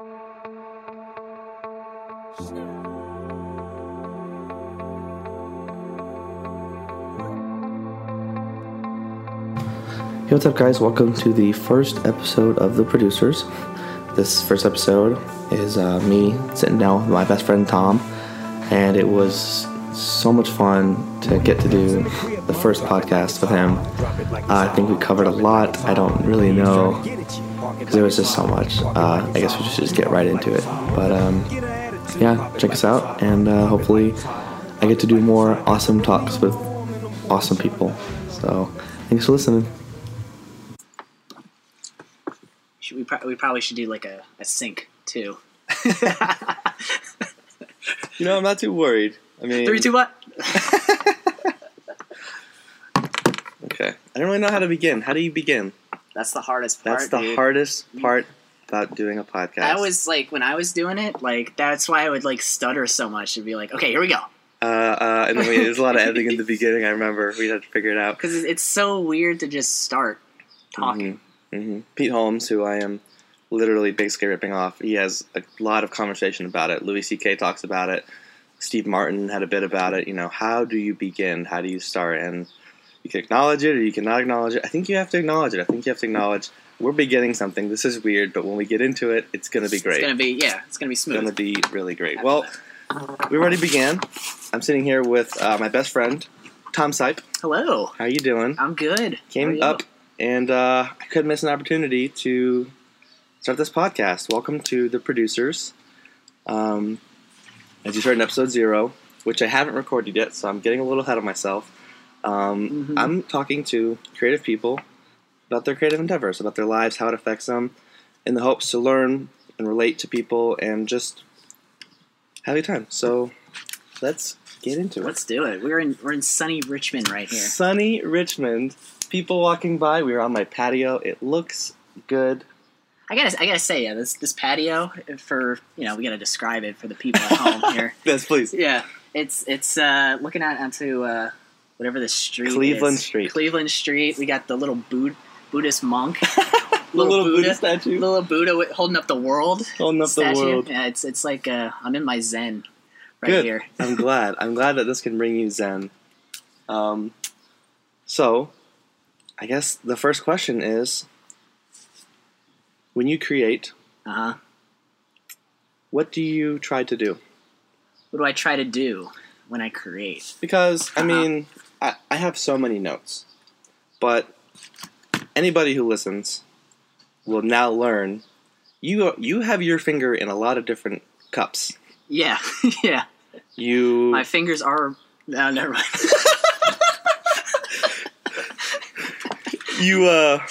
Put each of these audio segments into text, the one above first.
Hey, what's up, guys? Welcome to the first episode of The Producers. This first episode is uh, me sitting down with my best friend Tom, and it was so much fun to get to do the first podcast with him. Uh, I think we covered a lot. I don't really know because there was just so much. Uh, I guess we should just get right into it. But um, yeah, check us out, and uh, hopefully, I get to do more awesome talks with awesome people. So, thanks for listening. Should we, pro- we probably should do like a, a sync too. You know, I'm not too worried. I mean, Three, two, what? Okay. I don't really know how to begin. How do you begin? That's the hardest part. That's the dude. hardest part about doing a podcast. I was like, when I was doing it, like that's why I would like stutter so much and be like, okay, here we go, uh, uh, and then we, there's a lot of editing in the beginning. I remember we had to figure it out. because it's so weird to just start talking. hmm Pete Holmes, who I am literally basically ripping off, he has a lot of conversation about it. Louis C.K. talks about it. Steve Martin had a bit about it. You know, how do you begin? How do you start? And you can acknowledge it or you cannot acknowledge it. I think you have to acknowledge it. I think you have to acknowledge we're beginning something. This is weird, but when we get into it, it's going to be great. It's gonna be yeah, it's gonna be smooth. It's going to be really great. Well, we already began. I'm sitting here with uh, my best friend, Tom Sipe. Hello, How you doing? I'm good. Came up, and uh, I couldn't miss an opportunity to start this podcast. Welcome to the producers. Um, as you heard in episode zero, which I haven't recorded yet, so I'm getting a little ahead of myself. Um, Mhm. I'm talking to creative people about their creative endeavors, about their lives, how it affects them, in the hopes to learn and relate to people and just have a time. So let's get into it. Let's do it. We're in we're in sunny Richmond right here. Sunny Richmond. People walking by. We were on my patio. It looks good. I gotta I gotta say yeah, this this patio for you know we gotta describe it for the people at home here. Yes, please. Yeah, it's it's uh, looking out onto uh, whatever the street Cleveland is. Street. Cleveland Street. We got the little Bud- Buddhist monk, The little Buddha statue. little Buddha holding up the world. Holding up the world. Yeah, it's it's like uh, I'm in my zen right Good. here. I'm glad. I'm glad that this can bring you Zen. Um, so, I guess the first question is when you create, Uh huh. what do you try to do? What do I try to do when I create? Because, I Uh-huh. mean, I, I have so many notes, but anybody who listens will now learn you you have your finger in a lot of different cups. Yeah, yeah. You My fingers are. No, never mind. you uh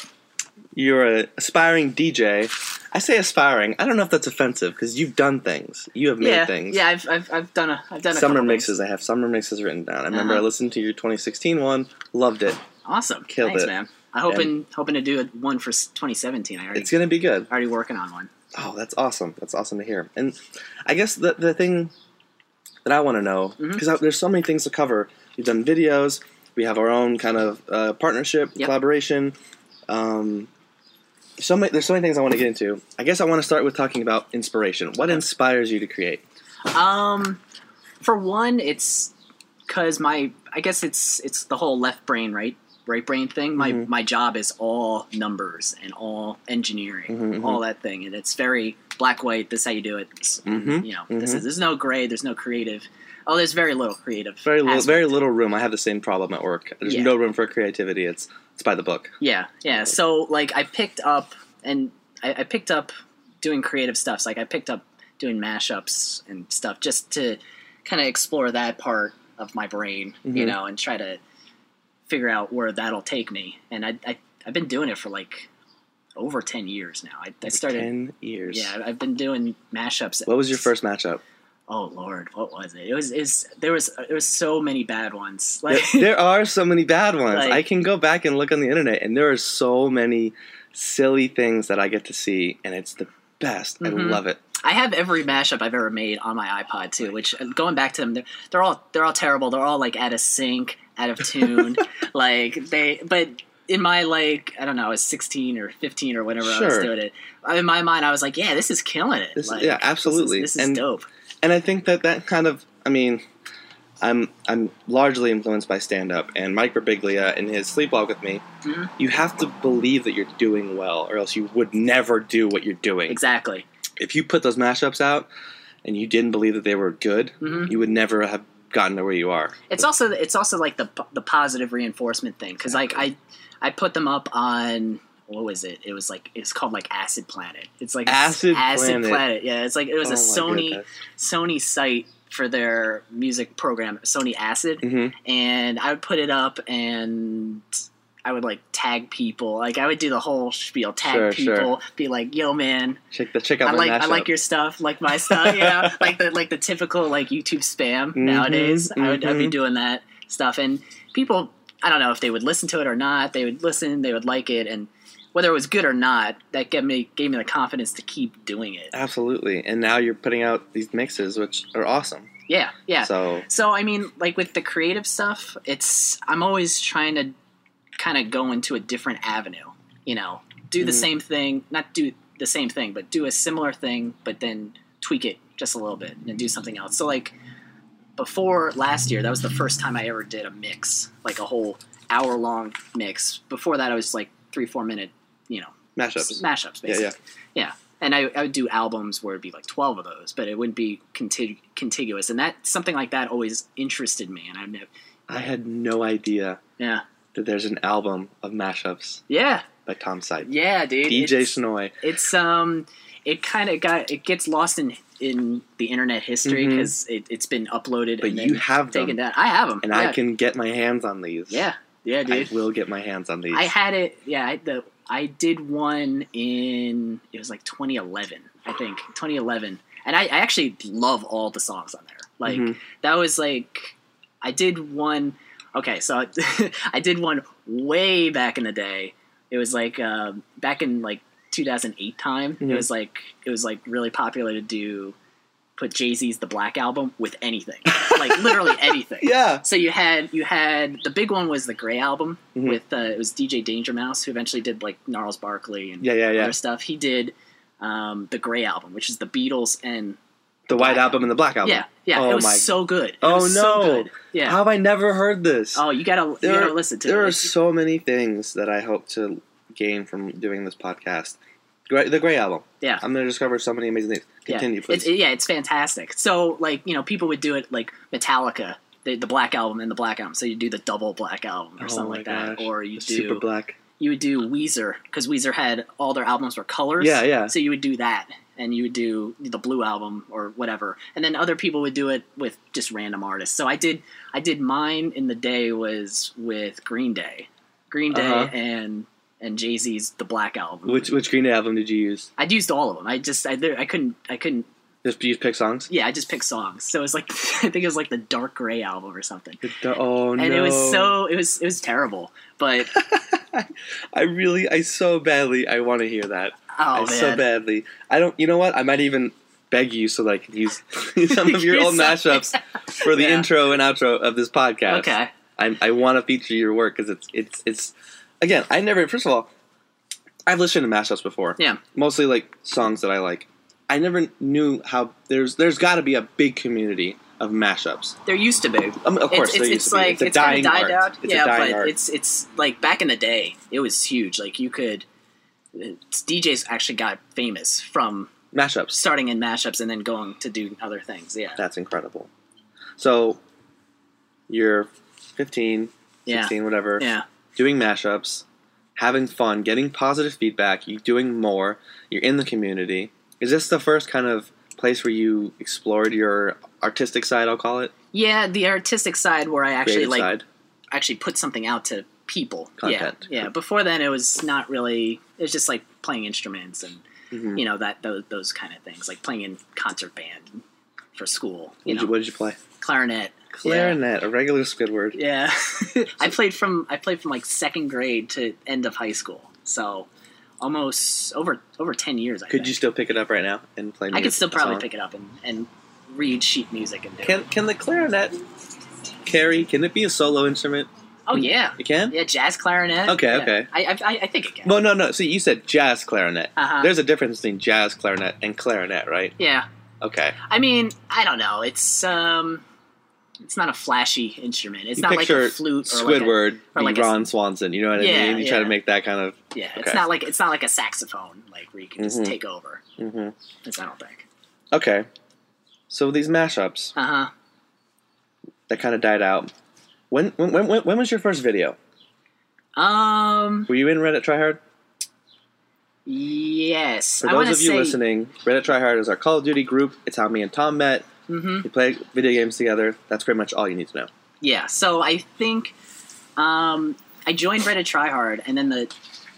you're a aspiring DJ. I say aspiring. I don't know if that's offensive because you've done things. You have made yeah, things. yeah. I've, I've I've done a I've done a Summer mixes. things. I have summer mixes written down. I remember Uh-huh. I listened to your 2016 one. Loved it. Awesome. Killed Thanks, it. man. I'm hoping hoping to do a, one for 2017. I already It's gonna be good. already working on one. Oh, that's awesome. That's awesome to hear. And I guess the the thing that I want to know because there's so many things to cover. We've done videos. We have our own kind of uh, partnership, Yep. collaboration. Um, so many, there's so many things I want to get into. I guess I want to start with talking about inspiration. What inspires you to create? Um, for one, it's because my I guess it's it's the whole left brain right right brain thing. My Mhm. my job is all numbers and all engineering, Mhm, mhm. all that thing, and it's very black white. This is how you do it. This- Mhm, You know, this is there's no gray. There's no creative. Oh, there's very little creative. Very little, very little room. I have the same problem at work. There's Yeah. no room for creativity. It's it's by the book. Yeah, yeah. So like I picked up and I, I picked up doing creative stuff. So, like I picked up doing mashups and stuff just to kind of explore that part of my brain, you Mhm. know, and try to figure out where that'll take me. And I, I I've been doing it for like over ten years now. I, I started. ten years. Yeah, I've been doing mashups. What was your first mashup? Oh Lord, what was it? It was is there was there was so many bad ones. There, Like there are so many bad ones. Like- I can go back and look on the internet, and there are so many silly things that I get to see, and it's the best. I Mhm. love it. I have every mashup I've ever made on my iPod too. Which going back to them, they're, they're all they're all terrible. They're all like out of sync, out of tune. like they, but in my like I don't know, I was 16 or 15 or whenever I was Sure. doing it. In my mind, I was like, yeah, this is killing it. This- Like, yeah, absolutely. This is, this is And- dope. And I think that that kind of, I mean, I'm I'm largely influenced by stand up and Mike Birbiglia in his Sleepwalk with Me. Mhm. You have to believe that you're doing well, or else you would never do what you're doing. Exactly. If you put those mashups out and you didn't believe that they were good, hmm you would never have gotten to where you are. It's also it's also like the the positive reinforcement thing because like I I put them up on what was it? It was like it's called like Acid Planet. It's like Acid Acid Planet. Yeah, it's like it was Oh a Sony goodness. Sony site for their music program, Sony Acid, Mhm. and I would put it up and I would like tag people. Like I would do the whole spiel, tag Sure, sure. people, be like, "Yo, man, Check the check out I like I like your stuff, like my stuff, know, like the like the typical like YouTube spam Mhm, nowadays. I would I'd be mhm. doing that stuff, and people, I don't know if they would listen to it or not. They would listen, they would like it, and whether it was good or not, that gave me gave me the confidence to keep doing it. Absolutely. And now you're putting out these mixes, which are awesome. Yeah, yeah. So So I mean, like with the creative stuff, it's I'm always trying to kind of go into a different avenue. You know, do the Mhm. same thing, not do the same thing, but do a similar thing, but then tweak it just a little bit and do something else. So like before last year, that was the first time I ever did a mix, like a whole hour long mix. Before that, I was like three four minute, you know, mashups. mashups Yeah, basically. yeah. yeah. And I, I would do albums where it'd be like twelve of those, but it wouldn't be contig- contiguous. And that something like that always interested me. And I never, I had no idea yeah, that there's an album of mashups yeah, by Tom Sipe. yeah, dude. DJ It's, Sonoy. it's um, it kind of got it gets lost in in the internet history because it, it's been uploaded. But and you have taken them. down. I have them, And yeah. I can get my hands on these. yeah, yeah, dude. I will get my hands on these. I had it. Yeah, I, the I did one in it was like 2011, I think 2011, and I, I actually love all the songs on there. Like Mhm. that was like I did one. Okay, so I did one way back in the day. It was like um, back in like 2008 time. Mhm. It was like it was like really popular to do put Jay Z's The Black Album with anything, like literally anything. Yeah. So you had you had the big one was the Gray album Mhm. with uh, it was DJ Danger Mouse who eventually did like Gnarls Barkley and Yeah, yeah, yeah. other stuff. He did um, the Gray album, which is the Beatles and The white Black album and the black album. yeah, yeah. Oh it was my- so good. It Oh, was so no. good. Yeah. How have I never heard this? oh, you gotta you There gotta are- listen to this. there it. are so many things that I hope to gain from doing this podcast. Gray, the Gray album. Yeah. I'm going to discover so many amazing things. Continue, yeah. please. It's, yeah, it's fantastic. So like you know people would do it like Metallica. The, the black album and the black album, so you do the double black album or Oh something my like that, or you The do Super black. you would do Weezer because Weezer had all their albums were colors. Yeah, yeah. So you would do that, and you would do the blue album or whatever, and then other people would do it with just random artists. So I did, I did mine in the day was with Green Day, Green Day, Uh-huh. and and Jay Z's The Black Album. Which which Green Day album did you use? I'd used all of them. I just I I couldn't I couldn't. Just you pick songs. Yeah, I just picked songs. So it was like I think it was like the Dark Gray album or something. The- oh no! And it was so it was it was terrible. But I really, I so badly, I want to hear that. oh I man, so badly. I don't. You know what? I might even beg you so that I can use some of your old mashups for the Yeah. intro and outro of this podcast. okay. I, I want to feature your work because it's it's it's again. I never. First of all, I've listened to mashups before. Yeah. Mostly like songs that I like. I never knew how there's there's got to be a big community of mashups. There used to be. Mean, of course, it's, it's, used it's to be. like it's it's kind of died art. out. It's yeah, a dying but art. it's it's like back in the day, it was huge. Like you could DJs actually got famous from mashups. starting in mashups and then going to do other things. Yeah, That's incredible. So you're 15, yeah, 16, whatever, yeah. Doing mashups, having fun, getting positive feedback, you doing more, you're in the community. Is this the first kind of place where you explored your artistic side, I'll call it? Yeah, the artistic side where I actually Creative like side. actually put something out to people. Content. Yeah, yeah. Before then, it was not really. It was just like playing instruments and Mhm. you know that those, those kind of things, like playing in concert band for school. You What did you, what did you play? clarinet. Yeah. Clarinet, a regular Squidward. Yeah, I played from I played from like second grade to end of high school, so almost over over ten years. I Could think. you still pick it up right now and play? I could still probably song? pick it up and, and read sheet music and do Can it. can the clarinet carry? Can it be a solo instrument? Oh yeah, You can? yeah, jazz clarinet. Okay, yeah. okay. I, I I think it can. Well, no, no. See, you said jazz clarinet. Uh-huh. There's a difference between jazz clarinet and clarinet, right? yeah, Okay. I mean, I don't know. It's um, it's not a flashy instrument. It's you not like a flute or like a, Squidward, or like a- Ron Swanson. You know what I Yeah, mean? You try to make that kind of. yeah. It's not like it's not like a saxophone like where you can just Mhm. take over. Mm-hmm. It's, I don't think. Okay. So these mashups Uh huh. that kind of died out. When when, when when was your first video? Um. Were you in Reddit Tryhard? Yes. For those of you say. listening, Reddit Tryhard is our Call of Duty group. It's how me and Tom met. Hmm We play video games together. That's pretty much all you need to know. Yeah. So I think um, I joined Reddit Tryhard, and then the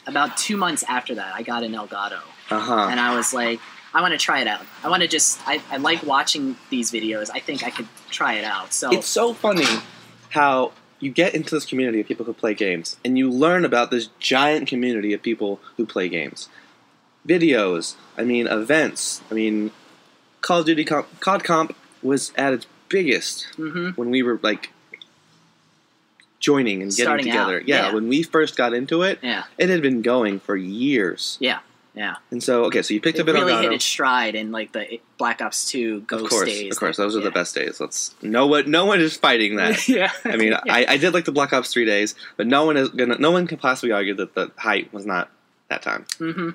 about two months after that, I got an Elgato, Uh huh. and I was like, I want to try it out. I want to just. I, I like watching these videos. I think I could try it out. So It's so funny how you get into this community of people who play games, and you learn about this giant community of people who play games. Videos, I mean, events. I mean, Call of Duty comp, COD Comp was at its biggest hmm when we were like joining and getting Starting together. Yeah, yeah. when we first got into it, Yeah. it had been going for years. Yeah. Yeah. And so, okay, so you picked It up an really Elgato. hit its stride in like the Black Ops Two Ghost of course, days. of course, those are yeah. the best days. Let's no one, no one is fighting that. yeah. I mean, Yeah. I, I did like the Black Ops three days, but no one is gonna, no one can possibly argue that the height was not that time. hmm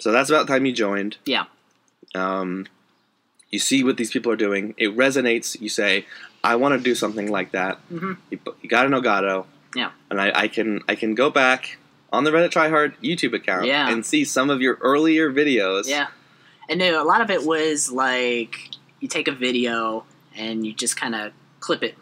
So that's about the time you joined. Yeah. Um, you see what these people are doing. It resonates. You say, "I want to do something like that." Mhm. You, you got an Elgato. Yeah. And I, I can I can go back on the Reddit Tryhard YouTube account Yeah. and see some of your earlier videos. Yeah. And no, a lot of it was like you take a video and you just kind of clip it.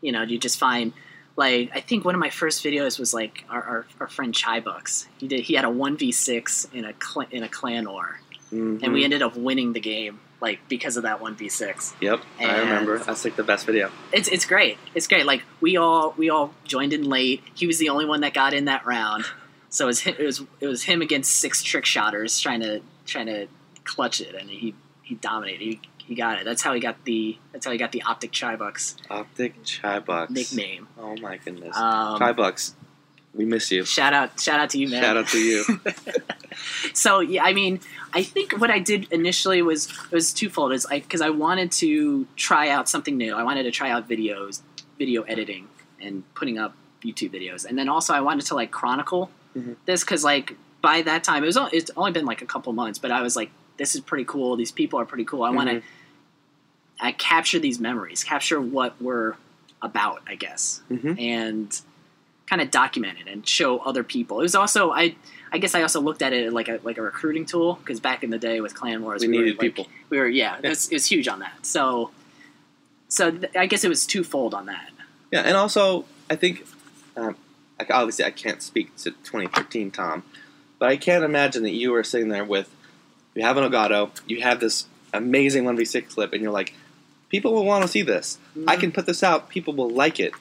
You know, you just find like I think one of my first videos was like our, our, our friend Chai Bucks. He did he had a one v six in a cl- in a clan war, Mhm. and we ended up winning the game like because of that one v six. Yep, I remember. That's like the best video. It's it's great. It's great. Like we all we all joined in late. He was the only one that got in that round. So it was him, it was it was him against six trick shotters trying to trying to clutch it, and he he dominated. He, he got it. That's how he got the that's how he got the optic chai bucks Optic Chai Bucks. nickname. Oh my goodness. Um, Chai Bucks. We miss you. Shout out shout out to you, man. Shout out to you. so yeah, I mean, I think what I did initially was was twofold. Is I because I wanted to try out something new. I wanted to try out videos, video editing, and putting up YouTube videos, and then also I wanted to like chronicle Mhm. this because like by that time it was o- it's only been like a couple months, but I was like, this is pretty cool. These people are pretty cool. I want to. I capture these memories, capture what we're about, I guess Mhm. and kind of document it and show other people. It was also I I guess I also looked at it like a like a recruiting tool because back in the day with Clan Wars We were, needed like- people. We were yeah, it was, it was huge on that. So so th- I guess it was twofold on that. Yeah, and also I think, um, like obviously I can't speak to 2013 Tom, but I can't imagine that you were sitting there with, you have an Elgato, you have this amazing 1v6 clip, and you're like, people will want to see this. I can put this out. People will like it.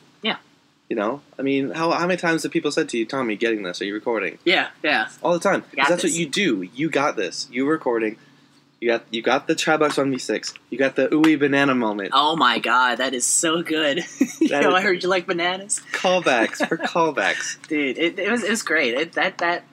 You know, I mean, how how many times have people said to you, Tommy, getting this? Are you recording? yeah yeah All the time. That's this. what you do. You got this. You recording. You got you got the Tribox 1v6. You got the ooey banana moment. oh my god that is so good. you know I heard you like bananas, Callbacks for callbacks. dude. It, it was it was great. It, that that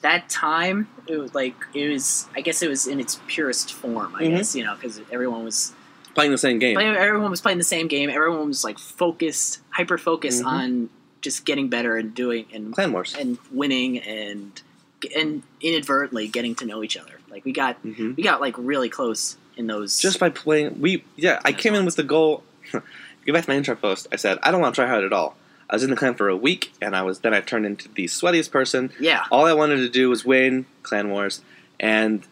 that time it was like it was I guess it was in its purest form. I Mhm. guess you know because everyone was Playing the same game. But everyone was playing the same game. Everyone was like focused, hyper focused Mhm. on just getting better and doing and Clan Wars. and winning and and inadvertently getting to know each other. Like we got hmm we got like really close in those. Just by playing, we yeah. I came in with the goal. Go back to my intro post. I said I don't want to try hard at all. I was in the clan for a week, and I was then I turned into the sweatiest person. yeah, All I wanted to do was win Clan Wars, and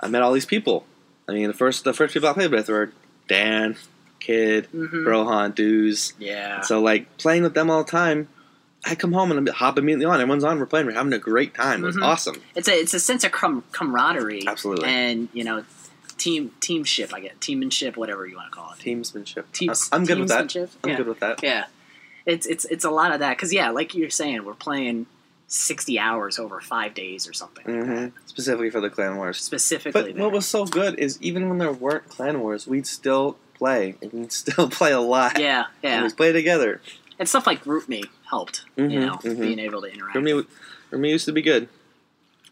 I met all these people. I mean, the first the first people I played with were Dan, Kid, hmm Rohan, Dooz. yeah, So like playing with them all the time, I come home and I hop immediately on. Everyone's on. We're playing. We're having a great time. It was Mhm. awesome. it's a it's a sense of com- camaraderie, Absolutely. and you know, team teamship. I get teammanship, whatever you want to call it. Teamsmanship. Teams, I'm good with that. I'm yeah. good with that. Yeah, it's it's it's a lot of that because yeah, like you're saying, we're playing sixty hours over five days or something. like hmm that. Specifically for the clan wars. Specifically, But what was so good is even when there weren't clan wars, we'd still play and still play a lot. there. yeah, And yeah. we'd play together. and stuff like Root Me helped. Mhm, you know, mhm. being able to interact. Rumi, Rumi used to be good.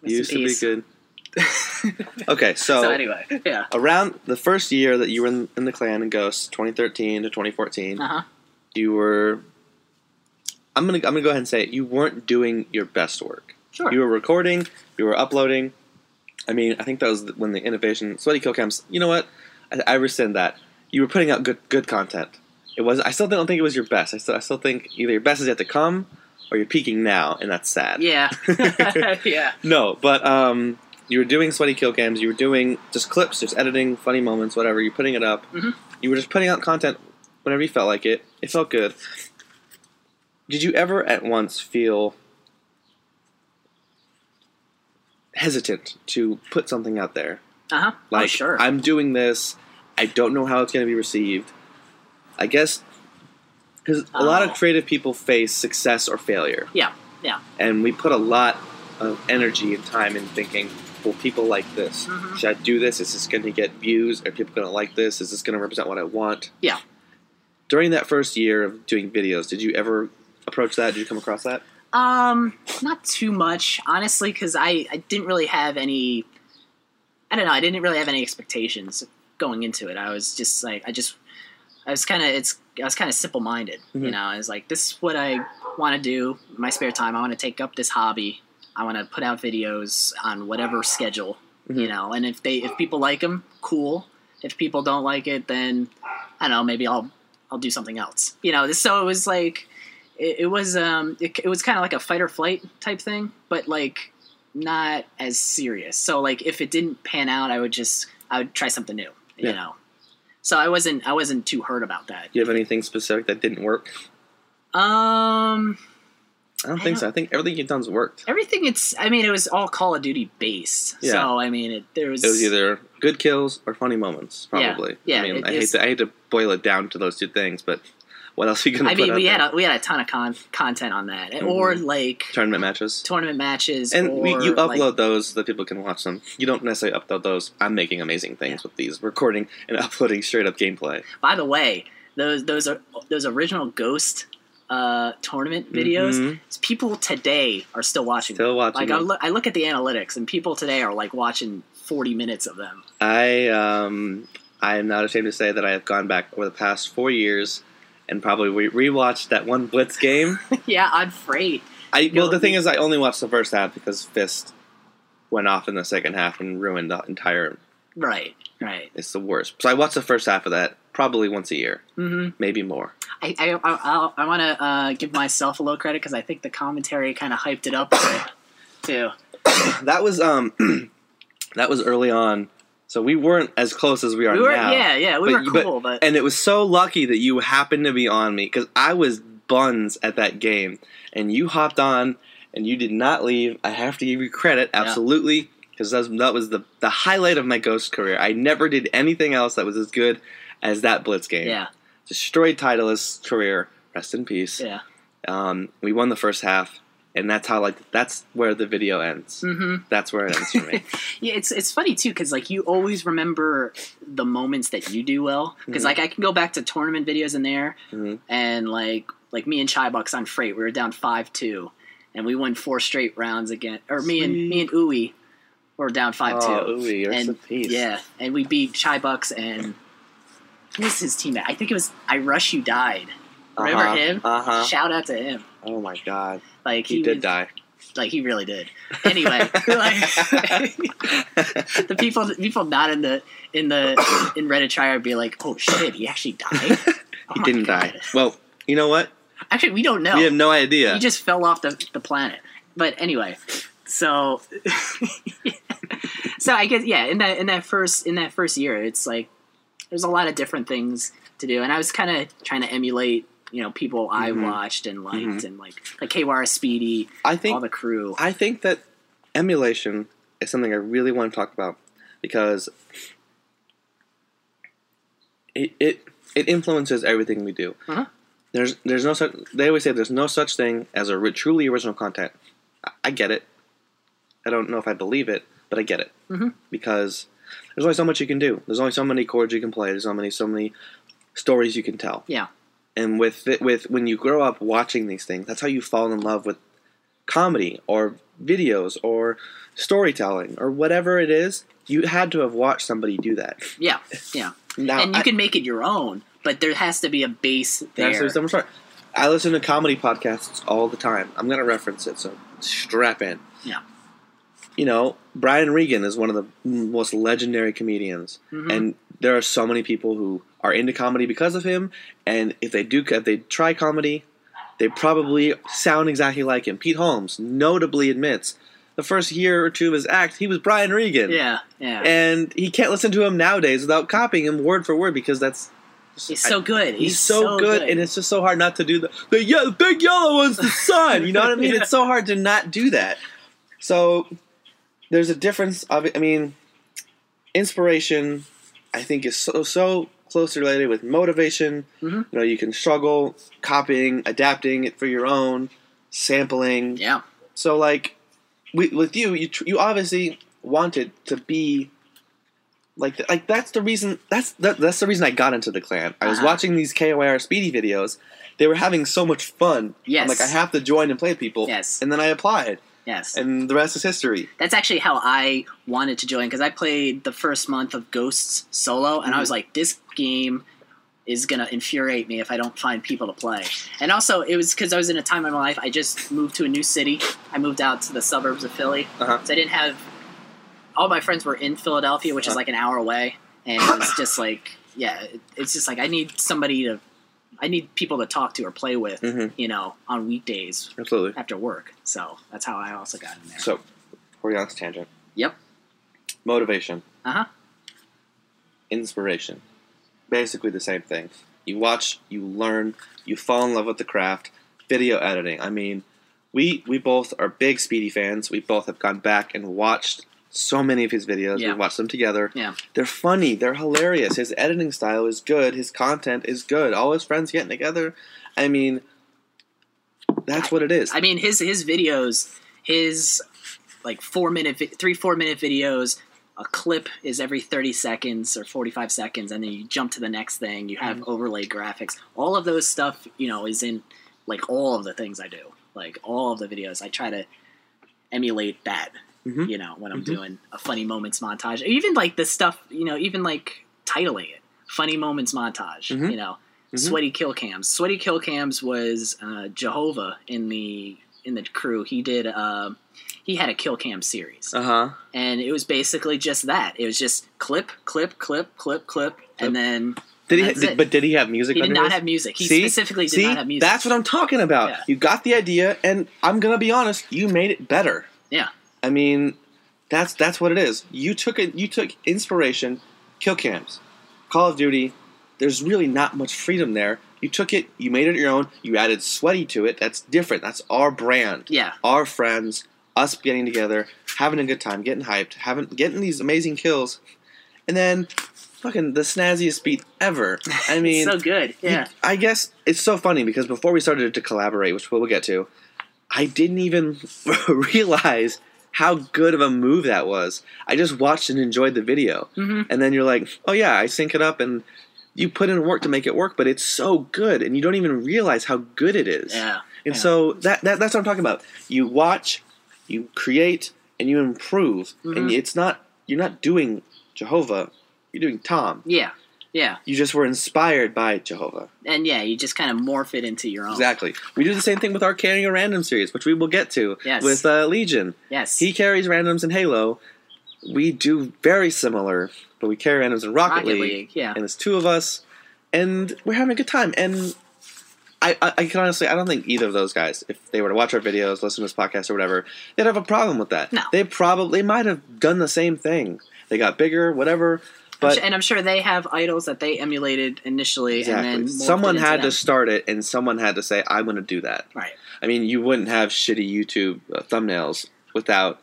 Used to be good. Okay, so, so anyway, yeah. around the first year that you were in, in the clan in Ghosts, 2013 to 2014, Uh huh. you were. I'm gonna I'm gonna go ahead and say it. You weren't doing your best work. Sure. You were recording. You were uploading. I mean, I think that was when the innovation sweaty kill cams. You know what? I, I rescind that. You were putting out good good content. It was. I still don't think it was your best. I still I still think either your best is yet to come, or you're peaking now, and that's sad. yeah. yeah. No, but um, you were doing sweaty kill cams. You were doing just clips, just editing, funny moments, whatever. You're putting it up. Mhm. You were just putting out content whenever you felt like it. It felt good. Did you ever at once feel hesitant to put something out there? Uh huh. Like oh, sure. I'm doing this. I don't know how it's going to be received. I guess because a lot of Oh. creative people face success or failure yeah. Yeah. and we put a lot of energy and time in thinking, will people like this? Mhm. Should I do this? Is this going to get views? Are people going to like this? Is this going to represent what I want? Yeah. During that first year of doing videos, did you ever approach that? Did you come across that? Um, not too much, honestly, because I, I didn't really have any. I don't know. I didn't really have any expectations going into it. I was just like, I just, I was kind of, it's, I was kind of simple minded. You Mhm. know, I was like, this is what I want to do in my spare time. I want to take up this hobby. I want to put out videos on whatever schedule. You Mhm. know, and if they, if people like them, cool. If people don't like it, then I don't know. Maybe I'll, I'll do something else. You know, so it was like it, it was um it, it was kind of like a fight or flight type thing but like not as serious so like if it didn't pan out i would just i would try something new you Yeah. know so i wasn't i wasn't too hurt about that Do you have anything specific that didn't work? um I don't I think don't- so. I think everything you've done's worked. everything it's i mean it was all call of duty based Yeah. so i mean it there was It was either good kills or funny moments, probably. yeah, I mean, I hate to I hate to boil it down to those two things, but what else are you going to i mean we there? had a, we had a ton of con- content on that or Mhm. like tournament matches? tournament matches And or we, you like- upload those so that people can watch them. You don't necessarily upload those. I'm making amazing things with these, recording and uploading straight up gameplay. By the way, those those are those original Ghost uh, tournament videos. Mhm. People today are still watching. Still them. watching. Like I look, I look at the analytics, and people today are like watching forty minutes of them. I um I am not ashamed to say that I have gone back over the past four years and probably re- rewatched that one Blitz game. yeah, on freight. I well, the thing is, I only watched the first half because Fist went off in the second half and ruined the entire. Right, right. It's the worst. So I watched the first half of that probably once a year, hmm maybe more. I I, I, I, I want to uh, give myself a little credit because I think the commentary kind of hyped it up too. That was um that was early on, so we weren't as close as we are We were, now. yeah, yeah, we But- were cool, but, And it was so lucky that you happened to be on me because I was buns at that game, and you hopped on and you did not leave. I have to give you credit, absolutely, because that was, that was the the highlight of my Ghost career. I never did anything else that was as good as that Blitz game. yeah, Destroyed Titleist's career. Rest in peace. yeah. Um, we won the first half, and that's how like that's where the video ends. hmm That's where it ends for me. Yeah, it's it's funny too because like you always remember the moments that you do well. Because Mhm. like I can go back to tournament videos in there, Mhm. and like like me and Chai Bucks on Freight, we were down five two, and we won four straight rounds again. Or me and me and Uwe were down five two. Oh, ooey, rest and yeah, and we beat Chai Bucks and who was his teammate? I think it was I Rush You Died. Remember Uh-huh, him? Uh-huh. Shout out to him. Oh my god. Like He, did was- die. Like he really did. Anyway, like, the people people not in the in the in Reddit try would be like, oh shit, he actually died. Oh he didn't God. die. Well, you know what? Actually, we don't know. We have no idea. He just fell off the, the planet. But anyway, so so I guess yeah, in that in that first in that first year, it's like there's a lot of different things to do, and I was kind of trying to emulate you know people I Mhm. watched and liked, Mhm. and like like KWR Speedy, I all think the crew. I think that emulation is something I really want to talk about because it it, it influences everything we do. Uh-huh. There's there's no such they always say there's no such thing as a truly original content. I, I get it. I don't know if I believe it, but I get it Mhm. because there's only so much you can do. There's only so many chords you can play. There's so many so many stories you can tell. Yeah. And with it, with when you grow up watching these things, that's how you fall in love with comedy or videos or storytelling or whatever it is. You had to have watched somebody do that. Yeah, yeah. Now, and you I- can make it your own, but there has to be a base there. There's. I listen to comedy podcasts all the time. I'm going to reference it, so strap in. Yeah. You know, Brian Regan is one of the most legendary comedians, Mhm. and there are so many people who are into comedy because of him. And if they do, if they try comedy, they probably sound exactly like him. Pete Holmes notably admits the first year or two of his act, he was Brian Regan, yeah, yeah. and he can't listen to him nowadays without copying him word for word because that's He's so good. He's, so, good, and it's just so hard not to do the the, ye- the big yellow one's the sun. You know what I mean? Yeah. It's so hard to not do that. So there's a difference. Of, I mean, inspiration, I think, is so so closely related with motivation. Mhm. You know, you can struggle copying, adapting it for your own, sampling. yeah, So like, we, with you, you tr- you obviously wanted to be. Like, th- like that's the reason. That's that, that's the reason I got into the clan. I was Uh-huh. watching these KOR Speedy videos. They were having so much fun. Yes. I'm like, I have to join and play with people. Yes. And then I applied, yes. and the rest is history. That's actually how I wanted to join because I played the first month of Ghosts solo, and I Mhm. was like, this game is gonna infuriate me if I don't find people to play. And also, it was because I was in a time in my life. I just moved to a new city. I moved out to the suburbs of Philly, Uh-huh. so I didn't have all my friends were in Philadelphia, which is Uh-huh. like an hour away, and it was just like, yeah, it's just like I need somebody to, I need people to talk to or play with, Mhm. you know, on weekdays Absolutely. after work. So that's how I also got in there. So, we're tangent. Yep. Motivation, Uh huh. inspiration, basically the same thing. You watch, you learn, you fall in love with the craft. Video editing. I mean, we we both are big Speedy fans. We both have gone back and watched so many of his videos. Yeah. We've watched them together. Yeah. They're funny. They're hilarious. His editing style is good. His content is good. All his friends getting together. I mean, that's what it is. I mean, his his videos, his like four minute, three four minute videos. A clip is every thirty seconds or forty five seconds, and then you jump to the next thing. You have mm-hmm. overlay graphics. All of those stuff, you know, is in like all of the things I do. Like all of the videos, I try to emulate that. Mhm. You know, when I'm Mhm. doing a funny moments montage, even like the stuff, you know, even like titling it, funny moments montage. Mhm. You know, Mhm. sweaty kill cams. Sweaty kill cams was uh, Jehovah in the in the crew. He did. Uh, he had a kill cam series, Uh huh. and it was basically just that. It was just clip, clip, clip, clip, clip, and then Did he? That's Did, but did he have music? he did not this? have music. He See? specifically did See, not have music. that's what I'm talking about. Yeah. You got the idea, and I'm gonna be honest. You made it better. Yeah. I mean, that's that's what it is. You took it. You took inspiration. Kill cams, Call of Duty. There's really not much freedom there. You took it. You made it your own. You added sweaty to it. That's different. That's our brand. yeah, Our friends. Us getting together, having a good time, getting hyped, having getting these amazing kills, and then fucking the snazziest beat ever. I mean, so good. you- Yeah, I guess it's so funny because before we started to collaborate, which we'll get to, I didn't even realize how good of a move that was. I just watched and enjoyed the video. Mhm. And then you're like, oh yeah, I sync it up and you put in work to make it work, but it's so good and you don't even realize how good it is. yeah, And yeah. so that, that that's what I'm talking about. You watch, you create, and you improve. And Mhm. it's not you're not doing Jehovah, you're doing Tom. yeah, yeah. You just were inspired by Jehovah. And yeah, you just kind of morph it into your own. Exactly. We do the same thing with our carrying a random series, which we will get to Yes. with uh, Legion. Yes. He carries randoms in Halo. We do very similar, but we carry randoms in Rocket, Rocket League, League. Yeah. and it's two of us, and we're having a good time. And I, I, I can honestly, I don't think either of those guys, if they were to watch our videos, listen to this podcast or whatever, they'd have a problem with that. No. They probably might have done the same thing. They got bigger, whatever. But and I'm sure they have idols that they emulated initially. exactly, and then someone had to start it, and someone had to say, "I'm going to do that." right. I mean, you wouldn't have shitty YouTube uh, thumbnails without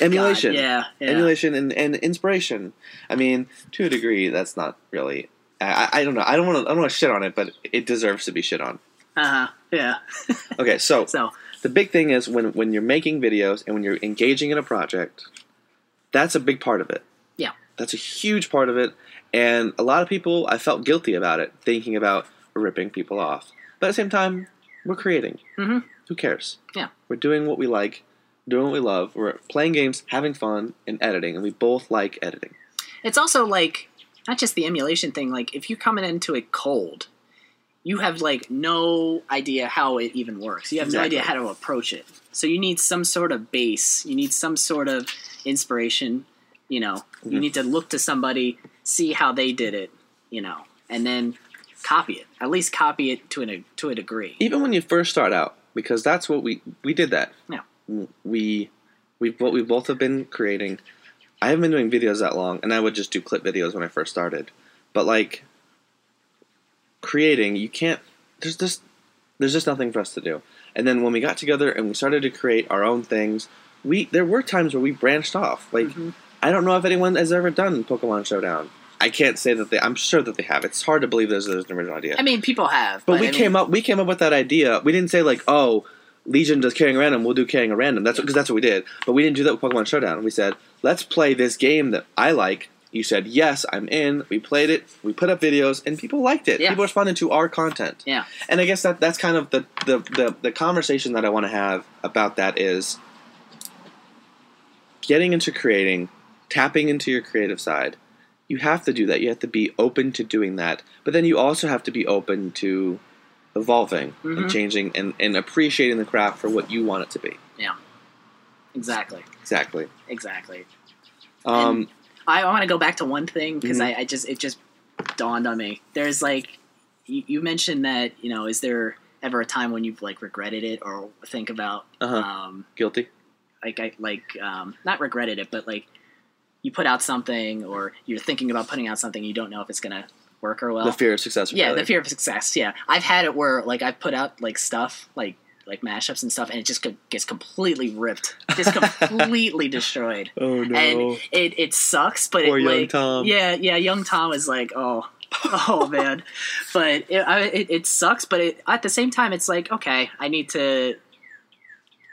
emulation, God, yeah. Yeah. emulation, and, and inspiration. I mean, to a degree, that's not really. I, I I don't know. I don't want to. I don't want to shit on it, but it deserves to be shit on. Uh huh. Yeah. Okay, so So the big thing is when when you're making videos and when you're engaging in a project, that's a big part of it. Yeah. That's a huge part of it. And a lot of people, I felt guilty about it, thinking about ripping people off. But at the same time, we're creating. Mhm. Who cares? Yeah. We're doing what we like, doing what we love. We're playing games, having fun, and editing, and we both like editing. It's also like not just the emulation thing. Like if you're coming into it cold, you have like no idea how it even works. You have no idea how to approach it. So you need some sort of base. You need some sort of inspiration. You know, you Mhm. need to look to somebody, see how they did it. You know, and then copy it. At least copy it to a to a degree. Even when you first start out, because that's what we we did that. Yeah. We we what we both have been creating. I haven't been doing videos that long, and I would just do clip videos when I first started. But like creating, you can't. There's just there's just nothing for us to do. And then when we got together and we started to create our own things, we there were times where we branched off. Like Mhm. I don't know if anyone has ever done Pokemon Showdown. I can't say that they. I'm sure that they have. It's hard to believe there's, there's an original idea. I mean, people have, But but, we I mean, came up we came up with that idea. We didn't say like, oh, Legion does carrying a random, we'll do carrying a random. That's because that's what we did. But we didn't do that with Pokemon Showdown. We said, let's play this game that I like. You said yes, I'm in. We played it. We put up videos, and people liked it. Yeah. People responded to our content. Yeah. And I guess that that's kind of the the the, the conversation that I want to have about that is getting into creating, tapping into your creative side. You have to do that. You have to be open to doing that. But then you also have to be open to evolving and Mhm. changing and, and appreciating the craft for what you want it to be. Yeah. Exactly, Exactly. exactly. Um, I, I want to go back to one thing because Mhm. I, I just it just dawned on me. There's like you, you mentioned that you know is there ever a time when you've like regretted it or think about uh-huh. um, Guilty. like I like um, not regretted it but like you put out something or you're thinking about putting out something you don't know if it's gonna work or well. the fear of success. or yeah, failure. the fear of success. Yeah, I've had it where like I've put out like stuff like like mashups and stuff and it just gets completely ripped, just completely destroyed Oh no. and it, it sucks, but Poor it young like Tom. yeah yeah young Tom is like oh oh man, but it, I, it it sucks, but it, at the same time it's like okay I need to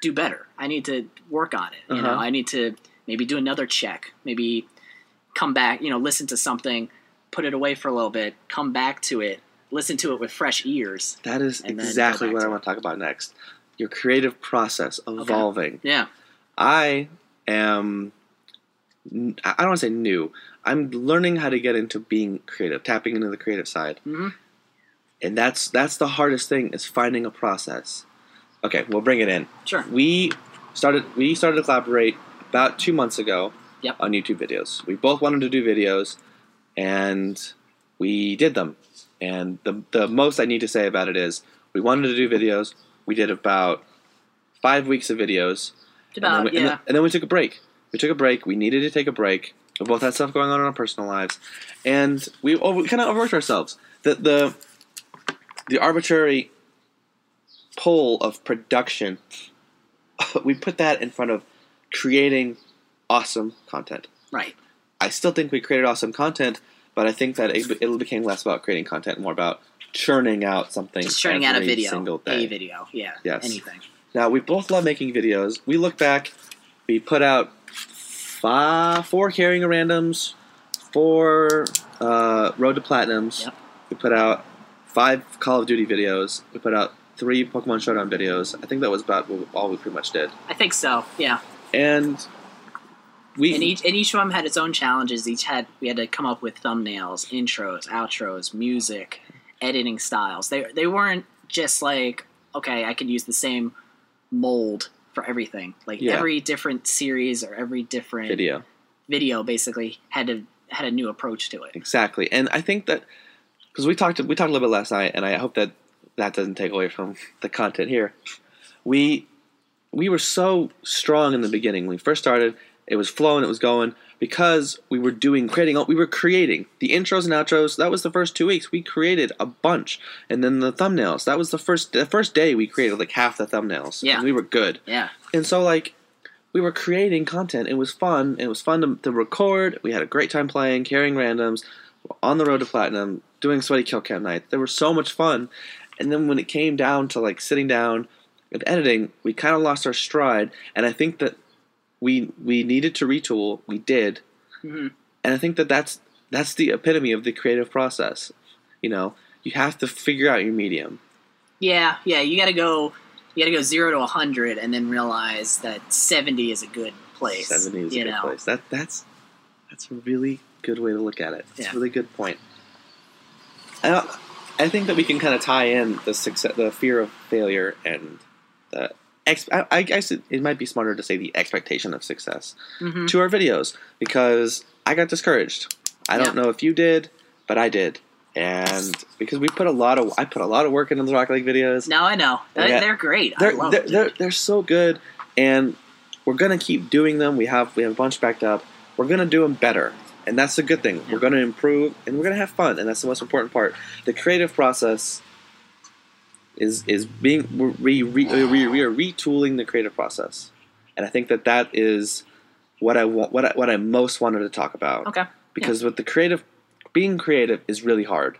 do better. I need to work on it. You know Uh-huh. I need to maybe do another check, maybe come back. You know listen to something, put it away for a little bit, come back to it, listen to it with fresh ears. That is and then go exactly what I want to talk about next. Your creative process evolving. Yeah I am. I don't want to say new. I'm learning how to get into being creative, tapping into the creative side, hmm and that's that's the hardest thing is finding a process. Okay, we'll bring it in. sure We started we started to collaborate about two months ago Yep. on YouTube videos. We both wanted to do videos, and we did them. And the the most I need to say about it is we wanted to do videos. We did about five weeks of videos, and, then about we, and, then, and then we took a break. We took a break. We needed to take a break. We both had stuff going on in our personal lives, and we, over, kind of overworked ourselves. The the the arbitrary pull of production, we put that in front of creating awesome content. right I still think we created awesome content, but I think that it, it became less about creating content, more about churning out something. just churning out a video single day. a video yeah Yes. anything. Now we both love making videos. We look back, we put out five, four carrying randoms, four uh, road to platinums. Yep. We put out five Call of Duty videos. We put out three Pokemon Showdown videos. I think that was about all we pretty much did. I think so. Yeah, And we and each and each of them had its own challenges. Each had we had to come up with thumbnails, intros, outros, music, editing styles. They they weren't just like okay, I could use the same mold for everything. Like Yeah. every different series or every different video video basically had to had a new approach to it. exactly. And I think that because we talked we talked a little bit last night, and I hope that that doesn't take away from the content here. We we were so strong in the beginning when we first started. It was flowing, it was going because we were doing creating. We were creating the intros and outros. That was the first two weeks. We created a bunch, and then the thumbnails. That was the first the first day we created like half the thumbnails. Yeah. and we were good. Yeah, And so like we were creating content. It was fun. It was fun to, to record. We had a great time playing, carrying randoms, on the road to platinum, doing sweaty kill cam night. They were so much fun. And then when it came down to like sitting down and editing, we kind of lost our stride. And I think that we we needed to retool. We did. hmm And I think that that's that's the epitome of the creative process. You know, you have to figure out your medium. Yeah, yeah, you got to go. You got to go zero to hundred, and then realize that seventy is a good place. Seventy is a good know? place. That that's that's a really good way to look at it. It's Yeah. a really good point. I, I think that we can kind of tie in the success, the fear of failure, and the ex- I, I guess it, it might be smarter to say the expectation of success Mhm. to our videos because I got discouraged. I don't Yeah. know if you did, but I did, and because we put a lot of I put a lot of work into the Rocket League videos. No, I know They're- Yeah. they're great. They're love they're, them. they're, they're so good, and we're gonna keep doing them. We have we have a bunch backed up. We're gonna do them better, and that's a good thing. We're gonna improve, and we're gonna have fun, and that's the most important part. The creative process is is being re, uh, we, we are retooling the creative process, and I think that that is what I want what I, what I most wanted to talk about okay. because with the creative being creative is really hard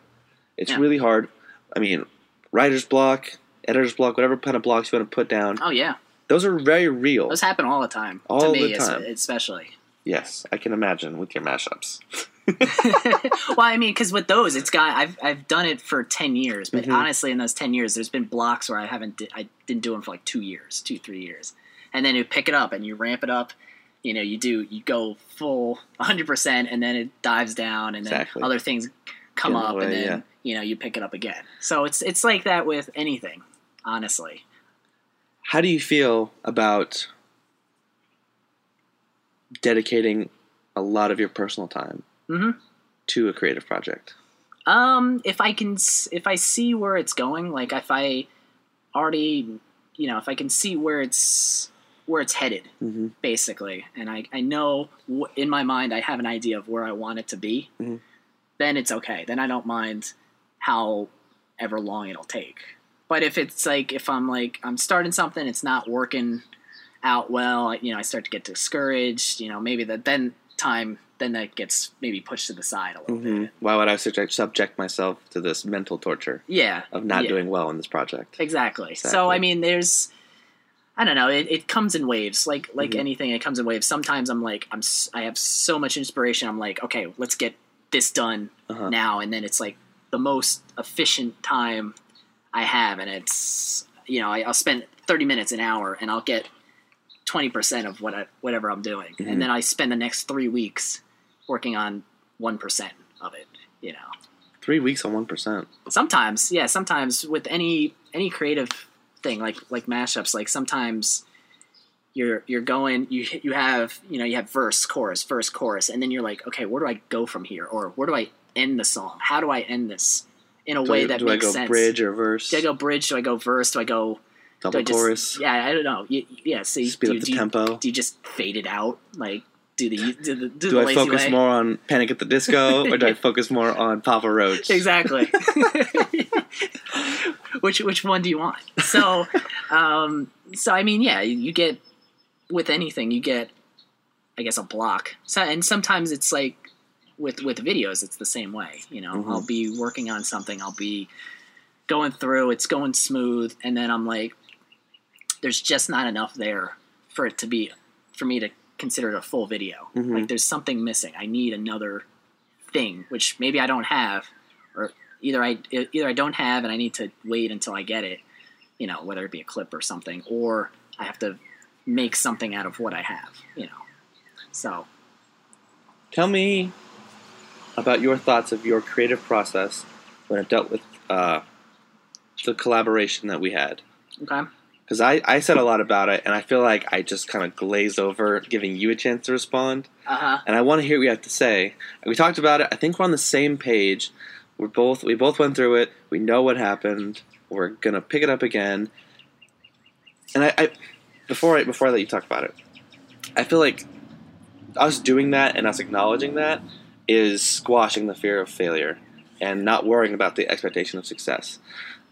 it's Yeah. really hard i mean writer's block editor's block whatever kind of blocks you want to put down Oh yeah, those are very real those happen all the time. All to the me, es- time. especially. yes i can imagine with your mashups well, I mean, because with those, it's got I've I've done it for ten years, but Mhm. honestly, in those ten years, there's been blocks where I haven't di- I didn't do them for like two years, two three years, and then you pick it up and you ramp it up. You know, you do you go full 100, percent and then it dives down, and then Exactly. other things come up, way, and then yeah. you know you pick it up again. So it's it's like that with anything, honestly. how do you feel about dedicating a lot of your personal time Mhm. to a creative project Um, if I can, if I see where it's going, like if I already, you know, if I can see where it's where it's headed, mm-hmm. basically, and I I know in my mind I have an idea of where I want it to be, Mhm. then it's okay. Then I don't mind how ever long it'll take. But if it's like if I'm like I'm starting something, it's not working out well, you know, I start to get discouraged. You know, maybe that then time then that gets maybe pushed to the side a little Mm-hmm. bit. why would i subject, subject myself to this mental torture Yeah, of not yeah. doing well in this project Exactly. So I mean, there's, I don't know. It, it comes in waves, like like Mhm. anything. It comes in waves. Sometimes I'm like, I'm I have so much inspiration. I'm like, okay, let's get this done Uh-huh. now, and then it's like the most efficient time I have, and it's you know I, I'll spend 30 minutes an hour, and I'll get 20 percent of what I, whatever I'm doing, Mhm. and then I spend the next three weeks working on one percent of it. You know. Three weeks on 1% sometimes yeah sometimes with any any creative thing like like mashups like sometimes you're you're going you you have you know you have verse chorus verse chorus and then you're like okay where do i go from here? Or where do i end the song? How do i end this? In a do way I, that do I makes go sense. bridge or verse? Do i go bridge? Do i go verse? Do i go do double I just, chorus? Yeah i don't know. Y- yeah so speed do, up the do, you, tempo? do you just fade it out? Like do the do the do, do the I focus way? more on Panic at the Disco or do I focus more on Papa Roach? exactly. which which one do you want? So, um, so I mean, yeah, you get with anything, you get, I guess, a block. So, and sometimes it's like with with videos, it's the same way. You know, Mhm. I'll be working on something, I'll be going through, it's going smooth, and then I'm like, there's just not enough there for it to be for me to consider it a full video. Mhm. Like, there's something missing. I need another thing, which maybe I don't have, or either I either I don't have and I need to wait until I get it, you know, whether it be a clip or something, or I have to make something out of what I have, you know. So Tell me about your thoughts of your creative process when it dealt with uh, the collaboration that we had. okay, Because I, I said a lot about it, and I feel like I just kind of glazed over giving you a chance to respond. uh huh, And I want to hear what you have to say. We talked about it. I think we're on the same page. We're both we both went through it. We know what happened. We're gonna pick it up again. And I, I before I before I let you talk about it, I feel like us doing that and us acknowledging that is squashing the fear of failure and not worrying about the expectation of success.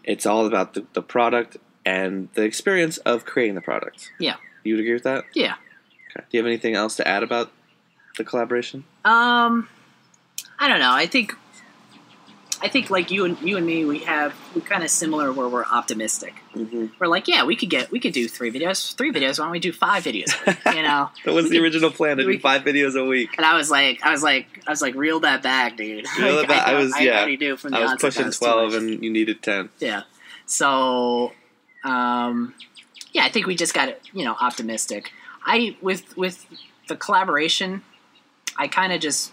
It's all about the, the product and the experience of creating the product. Yeah. You would agree with that? yeah. Okay. Do you have anything else to add about the collaboration? Um, I don't know. I think I think like you and you and me, we have we're kind of similar where we're optimistic. Mm-hmm. We're like, yeah, we could get we could do three videos, three videos. Why don't we do five videos? You know. That was We the could- original plan to we- do five videos a week. And I was like, I was like, I was like, reel that back, dude. Reel it back. I was- I, yeah. already knew from the I was onset pushing was twelve, and you needed ten. Yeah. So, um, yeah, I think we just got it. You know, optimistic. I with with the collaboration, I kind of just,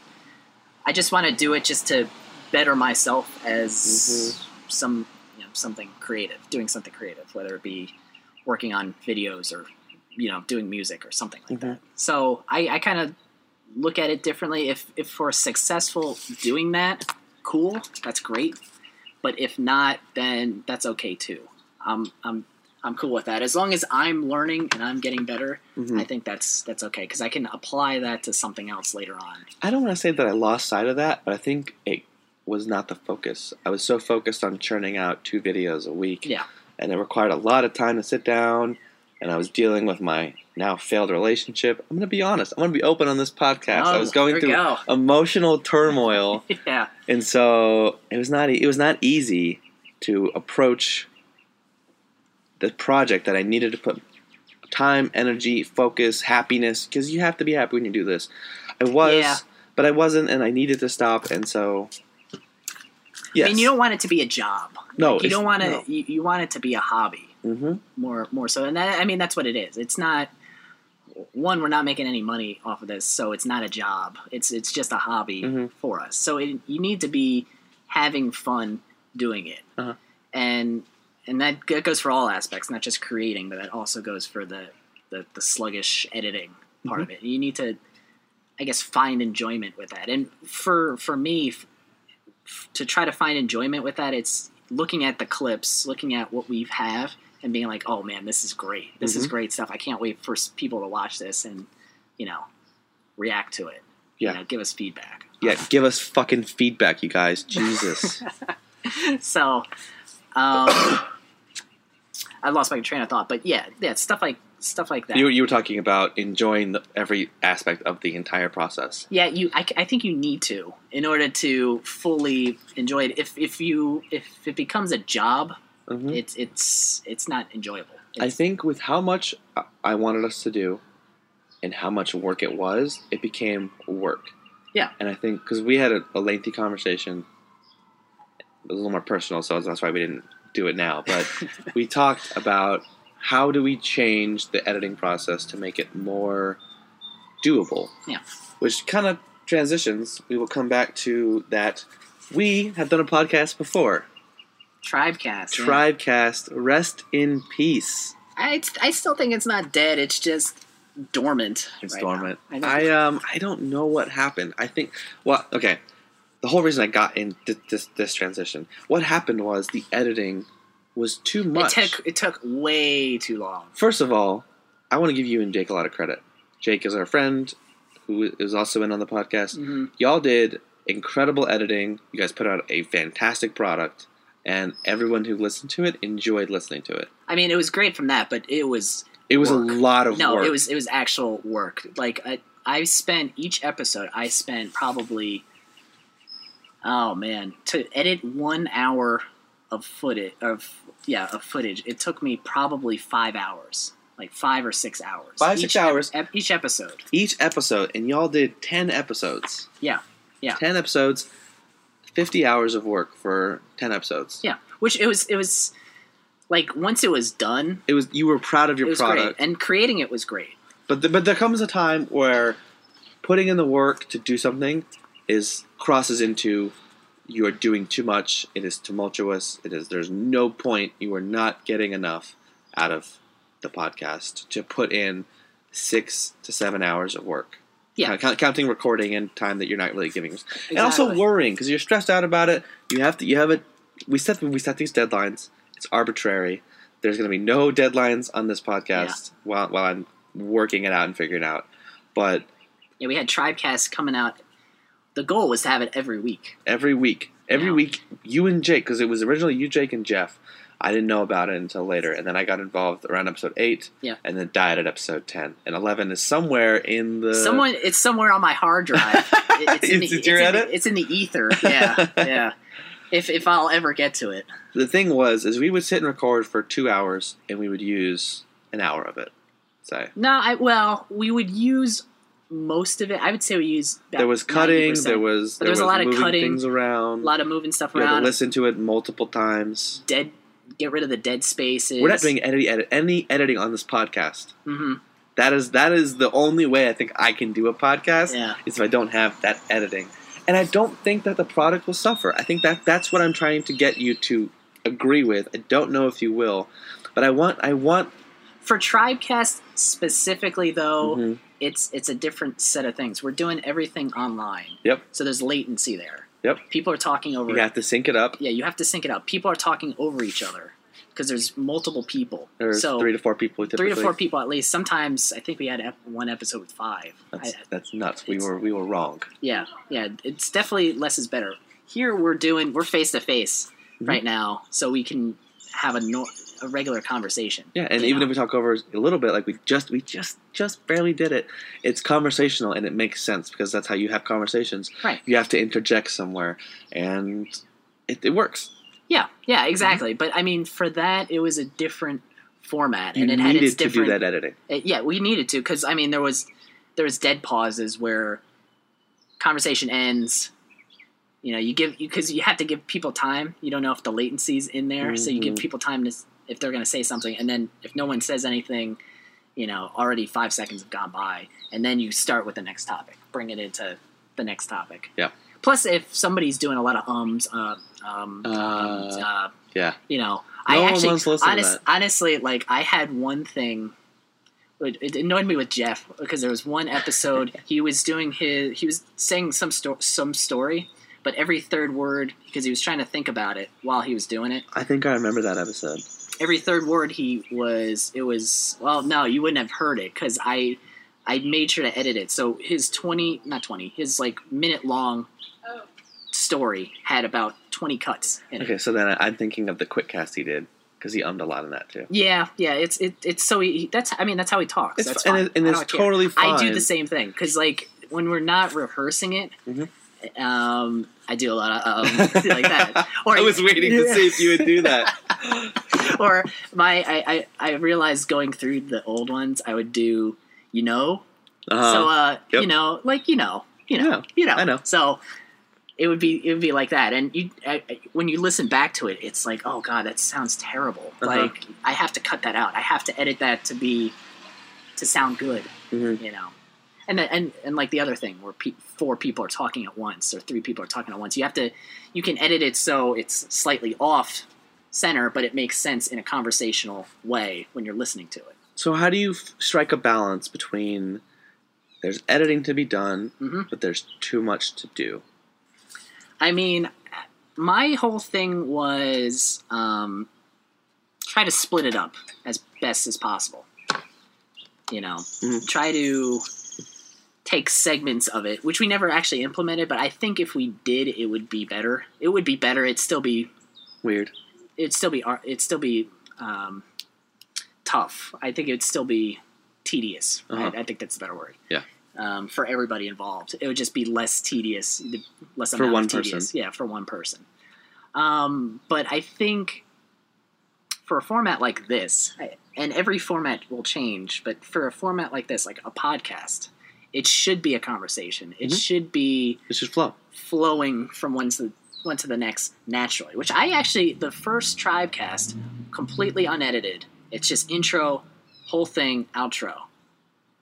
I just want to do it just to better myself as Mm-hmm. some you know something creative, doing something creative, whether it be working on videos or you know doing music or something like Mhm. that. So I, I kind of look at it differently. If if we're successful doing that, cool, that's great. But if not, then that's okay too. I'm I'm I'm cool with that. As long as I'm learning and I'm getting better, Mhm. I think that's that's okay because I can apply that to something else later on. I don't want to say that I lost sight of that, but I think it was not the focus. I was so focused on churning out two videos a week. Yeah. And it required a lot of time to sit down, and I was dealing with my now failed relationship. I'm going to be honest. I'm going to be open on this podcast. I Oh, was going through go. emotional turmoil, yeah, and so it was not e- it was not easy to approach the project that I needed to put time, energy, focus, happiness because you have to be happy when you do this. I was, Yeah. but I wasn't, and I needed to stop, and so. Yes. I mean, you don't want it to be a job. No, Like, you don't want to. no. You, you want it to be a hobby Mm-hmm. more more so, and that, I mean that's what it is. It's not. One, we're not making any money off of this, so it's not a job. It's it's just a hobby Mhm. for us. So it, you need to be having fun doing it, Uh-huh. and and that, that goes for all aspects, not just creating, but that also goes for the the, the sluggish editing part of it. You need to, I guess, find enjoyment with that. And for for me, f- to try to find enjoyment with that, it's looking at the clips, looking at what we have, and being like, "Oh man, this is great. This is Mhm. great stuff. I can't wait for people to watch this and you know react to it. Yeah. you know, give us feedback." Yeah, give us fucking feedback, you guys. Jesus. so, um, I lost my train of thought, but yeah, yeah, stuff like stuff like that. you, you were talking about enjoying the, every aspect of the entire process. Yeah, you. I, I think you need to in order to fully enjoy it. If if you if it becomes a job, Mhm. it's it's it's not enjoyable. I think with how much I- I wanted us to do and how much work it was, it became work. Yeah. And I think because we had a, a lengthy conversation, it was a little more personal, so that's why we didn't do it now. But we talked about how do we change the editing process to make it more doable. Yeah. Which kind of transitions. We will come back to that. We have done a podcast before. Tribecast. yeah. Tribecast, rest in peace. I I still think it's not dead. It's just dormant. It's right dormant. now. I I um I don't know what happened. I think well okay. The whole reason I got in th- this this transition, what happened was the editing was too much. It took it took way too long. First of all, I want to give you and Jake a lot of credit. Jake is our friend who is also in on the podcast. hmm Y'all did incredible editing. You guys put out a fantastic product, and everyone who listened to it enjoyed listening to it. I mean, it was great from that, but it was It was Work. a lot of work. no, work. it was it was actual work. Like I, I spent each episode. I spent probably, oh man, to edit one hour of footage of yeah of footage. It took me probably five hours, like five or six hours. Five, six hours. ep- each episode. each episode, and y'all did 10 episodes. Yeah, yeah. 10 episodes, 50 hours of work for 10 episodes. Yeah, which it was it was like once it was done, It was you were proud of your was great, product. and creating it was great. But the, but there comes a time where putting in the work to do something is crosses into you are doing too much. It is tumultuous. It is there's no point. You are not getting enough out of the podcast to put in 6 to 7 hours of work. Yeah. Count- counting recording and time that you're not really giving. and also worrying because you're stressed out about it. You have to. You have it. We set. We set these deadlines. It's arbitrary. There's going to be no deadlines on this podcast while while I'm working it out and figuring it out. But Yeah, we had Tribecast coming out. The goal was to have it every week. every week, every Yeah. week, you and Jake, because it was originally you, Jake, and Jeff. I didn't know about it until later, and then I got involved around episode eight. Yeah. and then died at episode ten, and eleven is somewhere in the Someone, it's somewhere on my hard drive. It- it's, in the, It's- it's it's your in the- it's in the ether. Yeah, yeah. if if I'll ever get to it. The thing was, is we would sit and record for two hours, and we would use an hour of it. Say No, I well, we would use most of it. I would say we used there was cutting, 90%. there was But there there was a lot of cutting, things around. a lot of moving stuff you had to around. listen to it multiple times. Dead, get rid of the dead spaces. We're not doing any edit, any editing on this podcast. hmm That is that is the only way I think I can do a podcast. Yeah. Is if I don't have that editing, and I don't think that the product will suffer. I think that that's what I'm trying to get you to agree with. I don't know if you will, but I want I want. For Tribecast specifically, though, Mhm. It's it's a different set of things. We're doing everything online, Yep. so there's latency there. Yep. People are talking over. You have to sync it up. yeah, you have to sync it up. People are talking over each other because there's multiple people. There's so three to four people. Typically. three to four people at least. Sometimes I think we had one episode with five. That's, I- that's nuts. We were we were wrong. Yeah, yeah. It's definitely less is better. Here we're doing we're face to face Mhm. right now, so we can have a nor- a regular conversation. Yeah, and even know? if we talk over a little bit, like we just we just just barely did it. It's conversational and it makes sense because that's how you have conversations. Right. You have to interject somewhere, and it, it works. Yeah, yeah, exactly. But I mean, for that, it was a different format, You and it had needed its to do different. that editing. Uh, yeah, we needed to because I mean, there was there was dead pauses where conversation ends. You know, you give because you have to give people time. You don't know if the latency's in there, so you give Mhm. people time to if they're going to say something, and then if no one says anything, you know, already five seconds have gone by, and then you start with the next topic, bring it into the next topic. Yeah. Plus, if somebody's doing a lot of ums, uh, um, Uh, ums, uh, yeah. you know, No I actually, wants to listen to honest, honestly, like I had one thing. It, it annoyed me with Jeff because there was one episode he was doing his he was saying some sto- some story, but every third word because he was trying to think about it while he was doing it. I think I remember that episode. Every third word he was it was well no you wouldn't have heard it because I I made sure to edit it so his twenty not twenty his like minute long story had about twenty cuts in it. Okay, so then I, I'm thinking of the quick cast he did because he ummed a lot in that too. Yeah, yeah, it's it, it's so he, that's I mean that's how he talks. It's that's fi- and fine. it- and it's don't care. totally I do the same thing because like when we're not rehearsing it, Mhm. Um, I do a lot of um, like that. Or I was waiting to see if you would do that. or my I, I I realized going through the old ones, I would do you know. Uh-huh. so uh, Yep. you know, like you know, you know, Yeah, you know. I know. So it would be it would be like that, and you I, when you listen back to it, it's like oh god, that sounds terrible. Uh-huh. Like I have to cut that out. I have to edit that to be to sound good. Mhm. You know. And, and and like the other thing where pe- four people are talking at once or three people are talking at once, you have to you can edit it so it's slightly off center, but it makes sense in a conversational way when you're listening to it. So how do you f- strike a balance between there's editing to be done, Mhm. but there's too much to do? I mean, my whole thing was um, try to split it up as best as possible. You know, Mhm. try to take segments of it, which we never actually implemented, but I think if we did, it would be better. It would be better. It'd still be Weird. it'd still be it'd still be um, tough. I think it'd still be tedious. Uh-huh. I, I think that's the better word. Yeah. Um, for everybody involved, it would just be less tedious, less For one tedious. person. Yeah, for one person. Um, but I think for a format like this, I, and every format will change, but for a format like this, like a podcast, it should be a conversation. It Mhm. should be It should flow. flowing from one to one to the next naturally. Which I actually the first Tribecast completely unedited. It's just intro, whole thing, outro.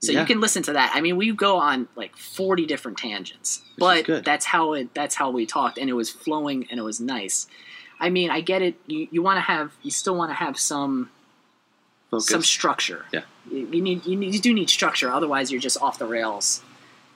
So Yeah. you can listen to that. I mean, we go on like forty different tangents, is but that's how it. That's how we talked, and it was flowing and it was nice. I mean, I get it. You, you want to have, you still want to have some Focus. some structure. Yeah. You, you need, you need, you do need structure. Otherwise, you're just off the rails.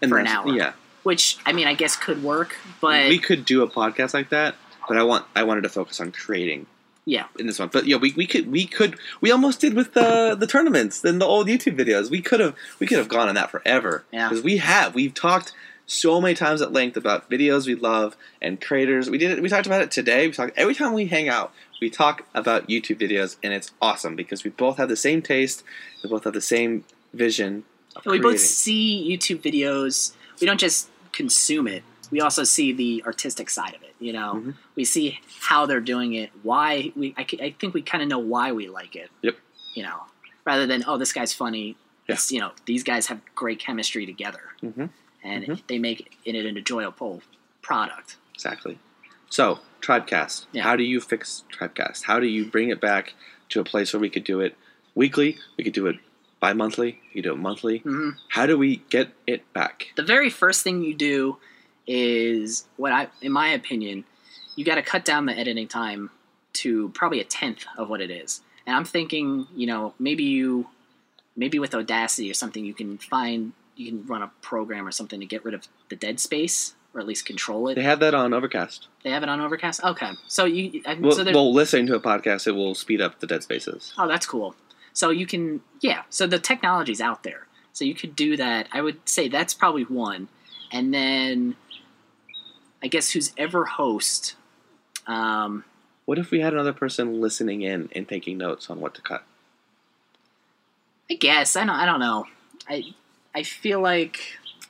And for an hour. Yeah. Which I mean, I guess could work, but we could do a podcast like that, but I want I wanted to focus on creating yeah, in this one. But yeah, we, we could we could we almost did with the the tournaments and the old YouTube videos. We could have we could have gone on that forever. Yeah. Because we have we've talked so many times at length about videos we love and creators. We did it. We talked about it today. We talked every time we hang out. We talk about YouTube videos, and it's awesome because we both have the same taste. We both have the same vision. Of we both see YouTube videos. We don't just consume it. we also see the artistic side of it. You know, Mhm. we see how they're doing it. Why we I, I think we kind of know why we like it. Yep. You know, rather than oh this guy's funny. Yeah. It's, you know these guys have great chemistry together, hmm and Mhm. they make it an enjoyable product. Exactly. So, Tribecast. Yeah. How do you fix Tribecast? How do you bring it back to a place where we could do it weekly? We could do it bi-monthly. We could do it monthly. hmm How do we get it back? the very first thing you do is what I, in my opinion, you got to cut down the editing time to probably a tenth of what it is. And I'm thinking, you know, maybe you, maybe with Audacity or something, you can find, you can run a program or something to get rid of the dead space or at least control it. They have that on Overcast. They have it on Overcast. Okay, so you, I, Well, so well, listening to a podcast, it will speed up the dead spaces. Oh, that's cool. So you can, yeah. So the technology's out there. So you could do that. I would say that's probably one, and then I guess who's ever host. Um, What if we had another person listening in and taking notes on what to cut? I guess I don't. I don't know. I I feel like.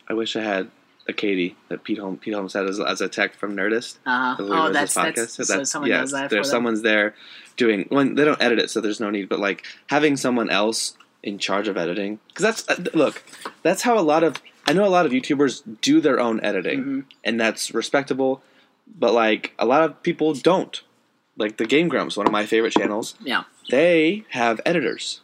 I wish I had a Katie that Pete Holmes, Pete Holmes had as, as a tech from Nerdist. Uh, the oh, that's podcast. that's so That's- someone yes, that. There's someone's there doing. When they don't edit it, so there's no need. But like having someone else in charge of editing, because that's uh, look, that's how a lot of I know a lot of YouTubers do their own editing, Mhm. and that's respectable. But like a lot of people don't. Like the Game Grumps, one of my favorite channels, Yeah. they have editors.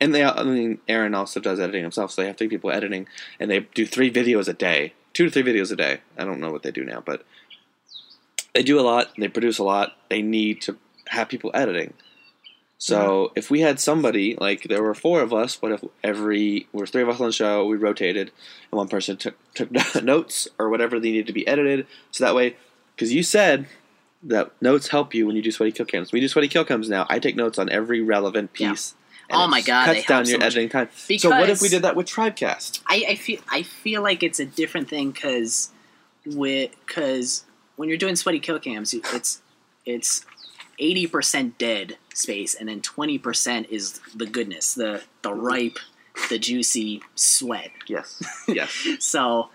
And they, I mean, Arin also does editing himself, so they have three people editing, and they do three videos a day, two to three videos a day. I don't know what they do now, but they do a lot. They produce a lot. They need to have people editing. So if we had somebody like there were four of us, what if every there were three of us on the show, we rotated, and one person took took notes or whatever they needed to be edited, so that way, because you said that notes help you when you do sweaty kill cams. We do sweaty kill cams now. I take notes on every relevant Yeah. And Oh my God, Cuts down your so editing time. so what if we did that with Tribecast? I, I feel I feel like it's a different thing because with because when you're doing sweaty kill cams, it's it's eighty percent dead space, and then twenty percent is the goodness, the the ripe, the juicy sweat. Yes. Yes. So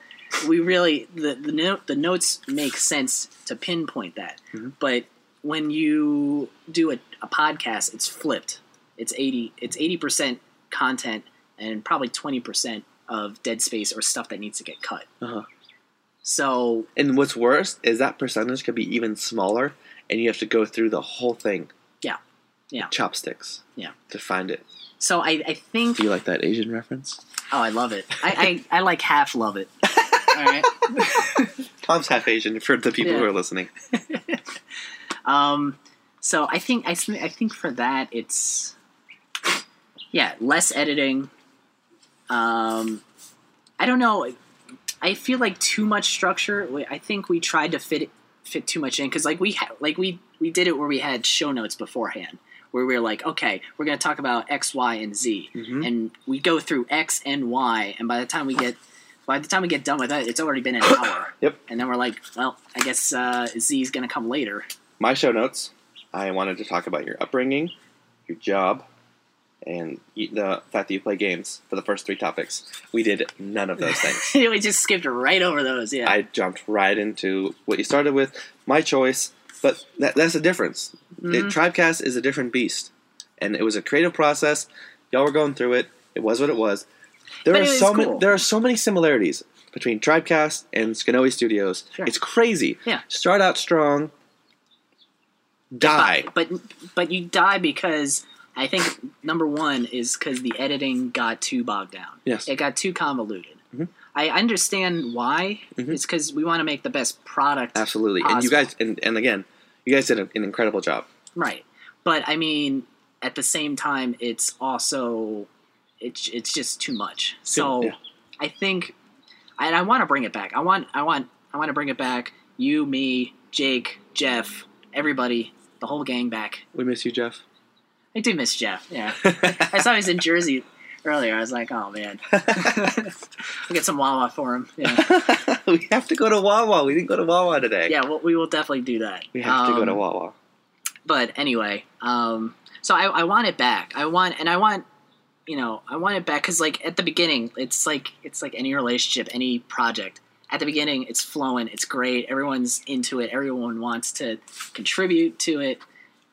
we really the the note the notes make sense to pinpoint that, Mhm. but when you do a, a podcast, it's flipped. It's eighty it's eighty percent content and probably twenty percent of dead space or stuff that needs to get cut. Uh-huh. So and what's worse is that percentage could be even smaller, and you have to go through the whole thing. Yeah. Yeah. Chopsticks. Yeah. To find it. so I, I think Do you like that Asian reference? oh I love it. I, I, I like half love it. All right. Tom's half Asian for the people who are listening. Um, so I think I, I think for that it's yeah less editing. Um, I don't know. I feel like too much structure. I think we tried to fit fit too much in because like we ha- like we we did it where we had show notes beforehand where we were like okay we're gonna talk about X Y and Z Mhm. and we go through X and Y and by the time we get by the time we get done with that it's already been an hour. Yep. And then we're like well I guess uh, Z is gonna come later. My show notes. I wanted to talk about your upbringing, your job, and the fact that you play games for the first three topics. We did none of those things. we just skipped right over those. Yeah. I jumped right into what you started with. My choice, but that, that's the difference. It, Mhm. Tribecast is a different beast, and it was a creative process. Y'all were going through it. It was what it was. There But are it so many. cool. There are so many similarities between Tribecast and Skinaway Studios. Sure. It's crazy. Yeah. Start out strong. Die. But but you die because I think number one is because the editing got too bogged down. Yes. It got too convoluted. Mhm. I understand why. Mhm. It's because we want to make the best product. Absolutely. And you guys, and, and again, you guys did an, an incredible job. Right. But I mean, at the same time, it's also it's it's just too much. So Yeah. I think, and I want to bring it back. I want I want I want to bring it back. You, me, Jake, Jeff, everybody, the whole gang back. We miss you, Jeff. I do miss Jeff. Yeah, I saw he was in Jersey earlier. I was like, oh man, we'll get some Wawa for him. Yeah, we have to go to Wawa. We didn't go to Wawa today. yeah, well, we will definitely do that. We have to go to Um, Wawa. But anyway, um, so I, I want it back. I want, and I want, you know, I want it back because like at the beginning, it's like it's like any relationship, any project at the beginning it's flowing, it's great, everyone's into it, everyone wants to contribute to it.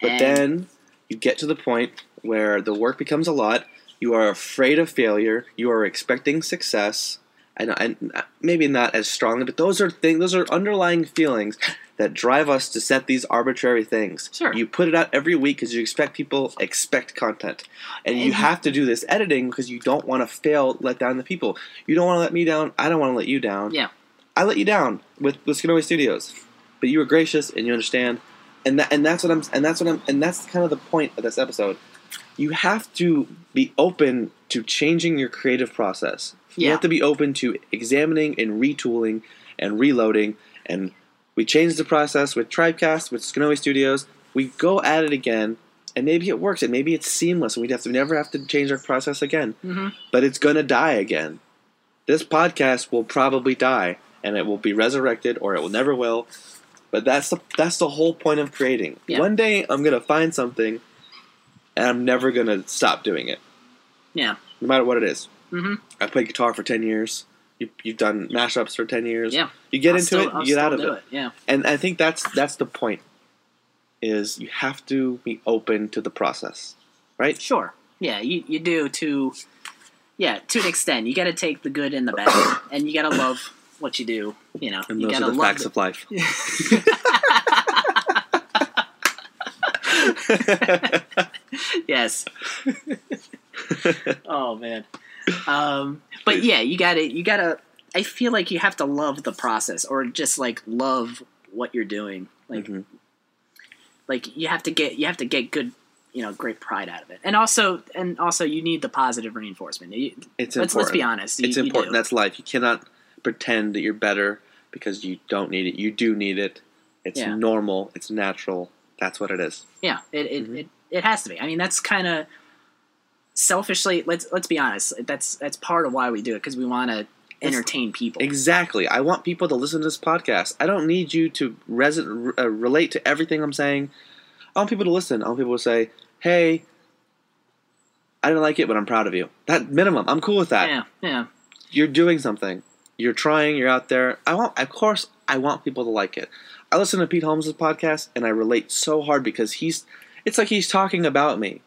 But and- then you get to the point where the work becomes a lot. You are afraid of failure. You are expecting success, and, and uh, maybe not as strongly. But those are things. Those are underlying feelings that drive us to set these arbitrary things. Sure. You put it out every week because you expect people expect content, and you have to do this editing because you don't want to fail, let down the people. You don't want to let me down. I don't want to let you down. Yeah. I let you down with with Skinaway Studios, but you were gracious and you understand, and that and that's what I'm and that's what I'm and that's kind of the point of this episode. You have to be open to changing your creative process. You have to be open to examining and retooling and reloading. And we changed the process with Tribecast, with Skinaway Studios. We go at it again, and maybe it works, and maybe it's seamless, and we have to never have to change our process again. Mhm. But it's gonna die again. This podcast will probably die, and it will be resurrected, or it will never will. But that's the that's the whole point of creating. Yeah. One day I'm gonna find something, and I'm never gonna stop doing it, Yeah. no matter what it is. hmm I played guitar for ten years. You, you've done mashups for ten years. Yeah. You get I'll into still- it, I'll you get out of do it. Yeah. and I think that's that's the point. Is you have to be open to the process, right? Sure. Yeah, you, you do to yeah, to an extent. You gotta take the good and the bad. and you gotta love what you do. You know. And you those are the facts it. of life. yes. oh man. Um, but yeah, you got to You got to. I feel like you have to love the process, or just like love what you're doing. Like, Mhm. like you have to get you have to get good, you know, great pride out of it, and also and also you need the positive reinforcement. You- It's let's important. let's be honest. You, It's important. That's life. You cannot pretend that you're better because you don't need it. You do need it. It's Yeah. normal. It's natural. That's what it is. Yeah, it it, Mhm. it, it has to be. I mean, that's kind of selfishly. Let's let's be honest. That's that's part of why we do it because we want to entertain people. Exactly. I want people to listen to this podcast. I don't need you to res- uh, relate to everything I'm saying. I want people to listen. I want people to say, "Hey, I didn't like it, but I'm proud of you." That minimum. I'm cool with that. yeah, yeah, You're doing something. You're trying. You're out there. I want. Of course, I want people to like it. I listen to Pete Holmes' podcast, and I relate so hard because he's. It's like he's talking about me,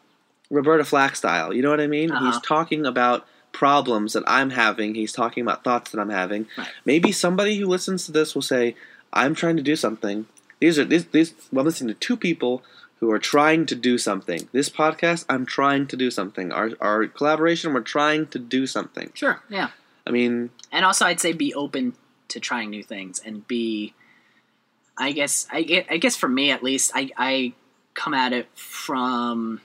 Roberta Flack style. You know what I mean? Uh-huh. He's talking about problems that I'm having. He's talking about thoughts that I'm having. Right. Maybe somebody who listens to this will say, "I'm trying to do something." These are these these. Well, I'm listening to two people who are trying to do something. This podcast, I'm trying to do something. Our our collaboration, we're trying to do something. sure, yeah. I mean, And also, I'd say be open to trying new things and be. I guess I get. I guess for me at least, I I come at it from.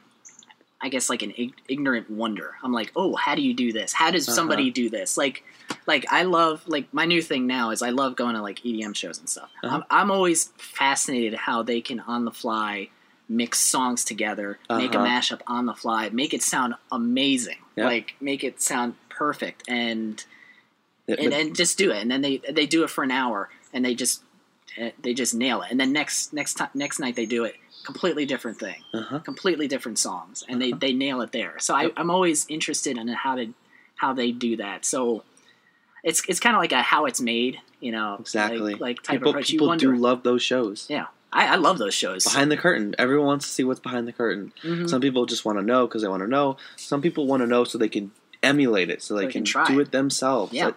I guess like an ig- ignorant wonder. I'm like, oh, how do you do this? How does somebody Uh-huh. do this? Like, like I love like my new thing now is I love going to like EDM shows and stuff. Uh-huh. I'm, I'm always fascinated how they can on the fly mix songs together, make a Uh-huh. mashup on the fly, make it sound amazing, Yeah. like make it sound perfect, and and, and just do it. And then they they do it for an hour, and they just eh, they just nail it. And then next next time next night they do it completely different thing, uh-huh. completely different songs, and they Uh-huh. they nail it there. So I, I'm always interested in how to how they do that. So it's it's kind of like a how it's made, you know, Exactly. like, like type people approach. people you wonder, do love those shows. yeah. I, I love those shows. Behind the curtain, everyone wants to see what's behind the curtain. Mhm. Some people just want to know because they want to know. Some people want to know so they can emulate it, so they, they can, can do it. themselves. Yeah. Like,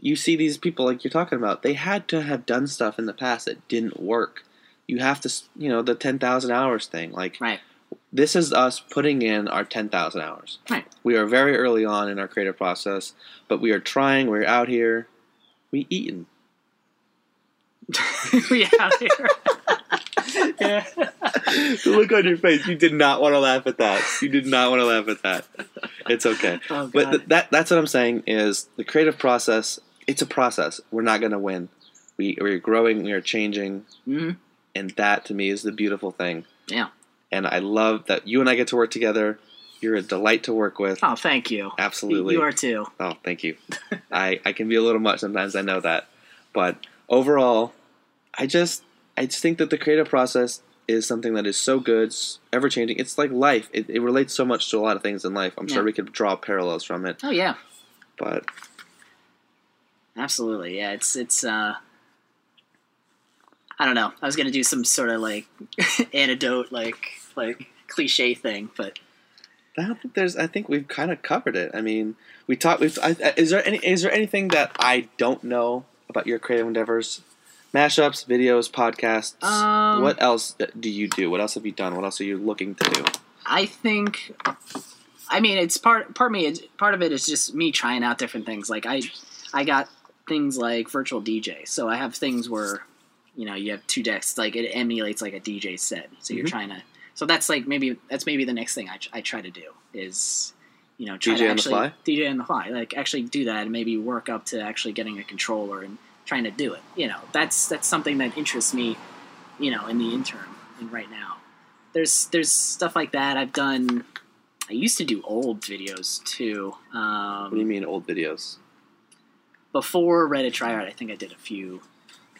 you see these people like you're talking about. They had to have done stuff in the past that didn't work. You have to, you know, the ten thousand hours thing. Like Right. this is us putting in our ten thousand hours. Right. We are very early on in our creative process, but we are trying. We're out here. We eating. we out here. Yeah. the look on your face. You did not want to laugh at that. You did not want to laugh at that. It's okay. Oh, But th- that that's what I'm saying is the creative process. It's a process. We're not going to win. We we're growing. We are changing, Mhm. and that to me is the beautiful thing. Yeah. And I love that you and I get to work together. You're a delight to work with. Oh, thank you. Absolutely. You are too. Oh, thank you. I, I can be a little much sometimes. I know that, but overall, I just I just think that the creative process is something that is so good, ever changing. It's like life. It, it relates so much to a lot of things in life. I'm Yeah. sure we could draw parallels from it, Oh yeah. but Absolutely, yeah. It's it's. uh I don't know. I was gonna do some sort of like antidote, like like cliche thing, but I don't think there's. I think we've kind of covered it. I mean, we talked. We've, I, is there any? Is there anything that I don't know about your creative endeavors? Mashups, videos, podcasts. Um, what else do you do? What else have you done? What else are you looking to do? I think. I mean, it's part part me. It's, part of it is just me trying out different things. Like I, I got things like virtual DJ. So I have things where, you know, you have two decks. Like it emulates like a DJ set. So you're Mhm. trying to. So that's like maybe that's maybe the next thing I, I try to do is, you know, try DJ to on the actually fly? DJ on the fly. Like actually do that and maybe work up to actually getting a controller and trying to do it. You know, that's that's something that interests me. You know, in the interim and right now, there's there's stuff like that I've done. I used to do old videos too. Um, What do you mean old videos? before Reddit Tryhard, I think I did a few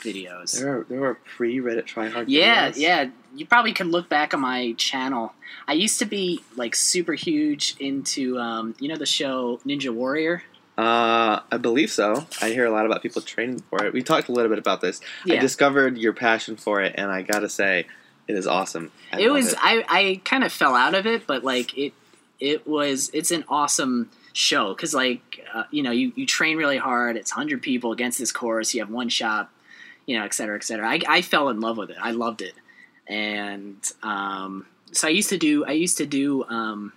videos. There are there are pre Reddit tryhard. Yeah, videos? yeah. Yeah. You probably can look back on my channel. I used to be like super huge into um, you know the show Ninja Warrior. Uh, I believe so. I hear a lot about people training for it. We talked a little bit about this. Yeah. I discovered your passion for it, and I gotta say, it is awesome. I it was. I I kind of fell out of it, but like it it was. It's an awesome show because like uh, you know you you train really hard. It's hundred people against this course. You have one shot. You know, et cetera, et cetera. I, I fell in love with it. I loved it, and um, so I used to do. I used to do um,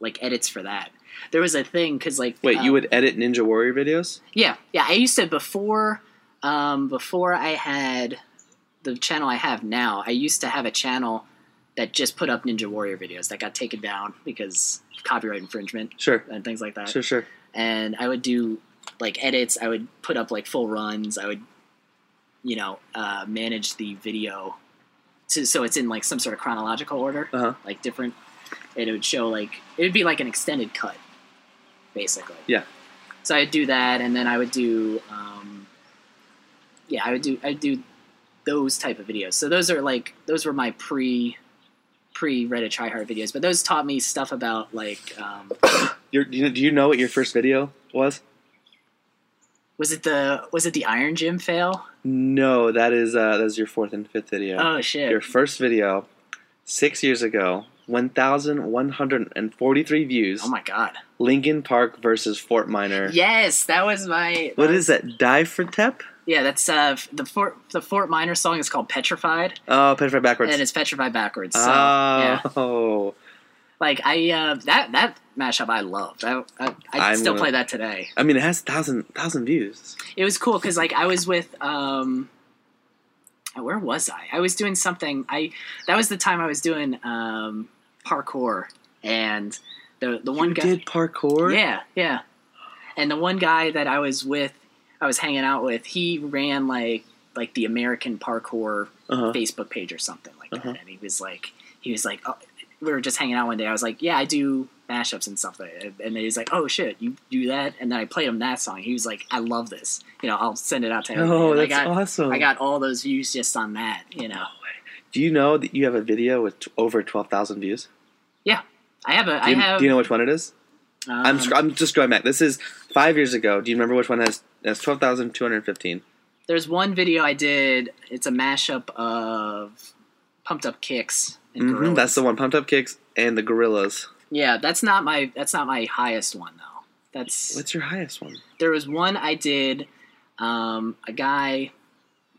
like edits for that. There was a thing because like Wait, uh, you would edit Ninja Warrior videos? Yeah, yeah. I used to before, um, before I had the channel I have now. I used to have a channel that just put up Ninja Warrior videos that got taken down because of copyright infringement Sure, and things like that. sure, sure. And I would do like edits. I would put up like full runs. I would, you know, uh, manage the video, to, so it's in like some sort of chronological order, Uh-huh. like different. It would show like it would be like an extended cut, basically. Yeah. So I'd do that, and then I would do, um, yeah, I would do, I'd do those type of videos. So those are like those were my pre, pre Reddit tryhard videos, but those taught me stuff about like, um, Your, do, you, do you know what your first video was? was it the was it the Iron Gym fail? No, that is uh, that is your fourth and fifth video. Oh shit! Your first video, six years ago, one thousand one hundred and forty-three views. oh my god! Linkin Park versus Fort Minor. Yes, that was my. What is that? Dive for Tep? Yeah, that's uh the Fort the Fort Minor song is called Petrified, Oh, Petrified backwards. and it's Petrified backwards. So yeah, oh, like I uh that that mashup I loved. I I, I still gonna- play that today. I mean, it has thousand thousand views. It was cool because like I was with um. Where was I? I was doing something. I that was the time I was doing um, parkour, and the the one you guy. did parkour. Yeah, yeah. And the one guy that I was with, I was hanging out with, he ran like like the American Parkour Uh-huh. Facebook page or something like Uh-huh. that. And he was like, he was like, oh, we were just hanging out one day. I was like, yeah, I do mashups and stuff. like. And then he's like, oh shit, you do that? And then I played him that song. He was like, I love this. You know, I'll send it out to him. Oh, And I got, awesome. I got all those views just on that. You know, Do you know that you have a video with t- over twelve thousand views? I have a, Do I you, have. do you know which one it is? I'm um, sc- I'm just going back. This is five years ago. Do you remember which one has has twelve thousand two hundred fifteen? There's one video I did. It's a mashup of Pumped Up Kicks and Mm-hmm, Gorillaz. that's the one. Pumped Up Kicks and the Gorillaz. Yeah, that's not my that's not my highest one though. That's What's your highest one? there was one I did. Um, a guy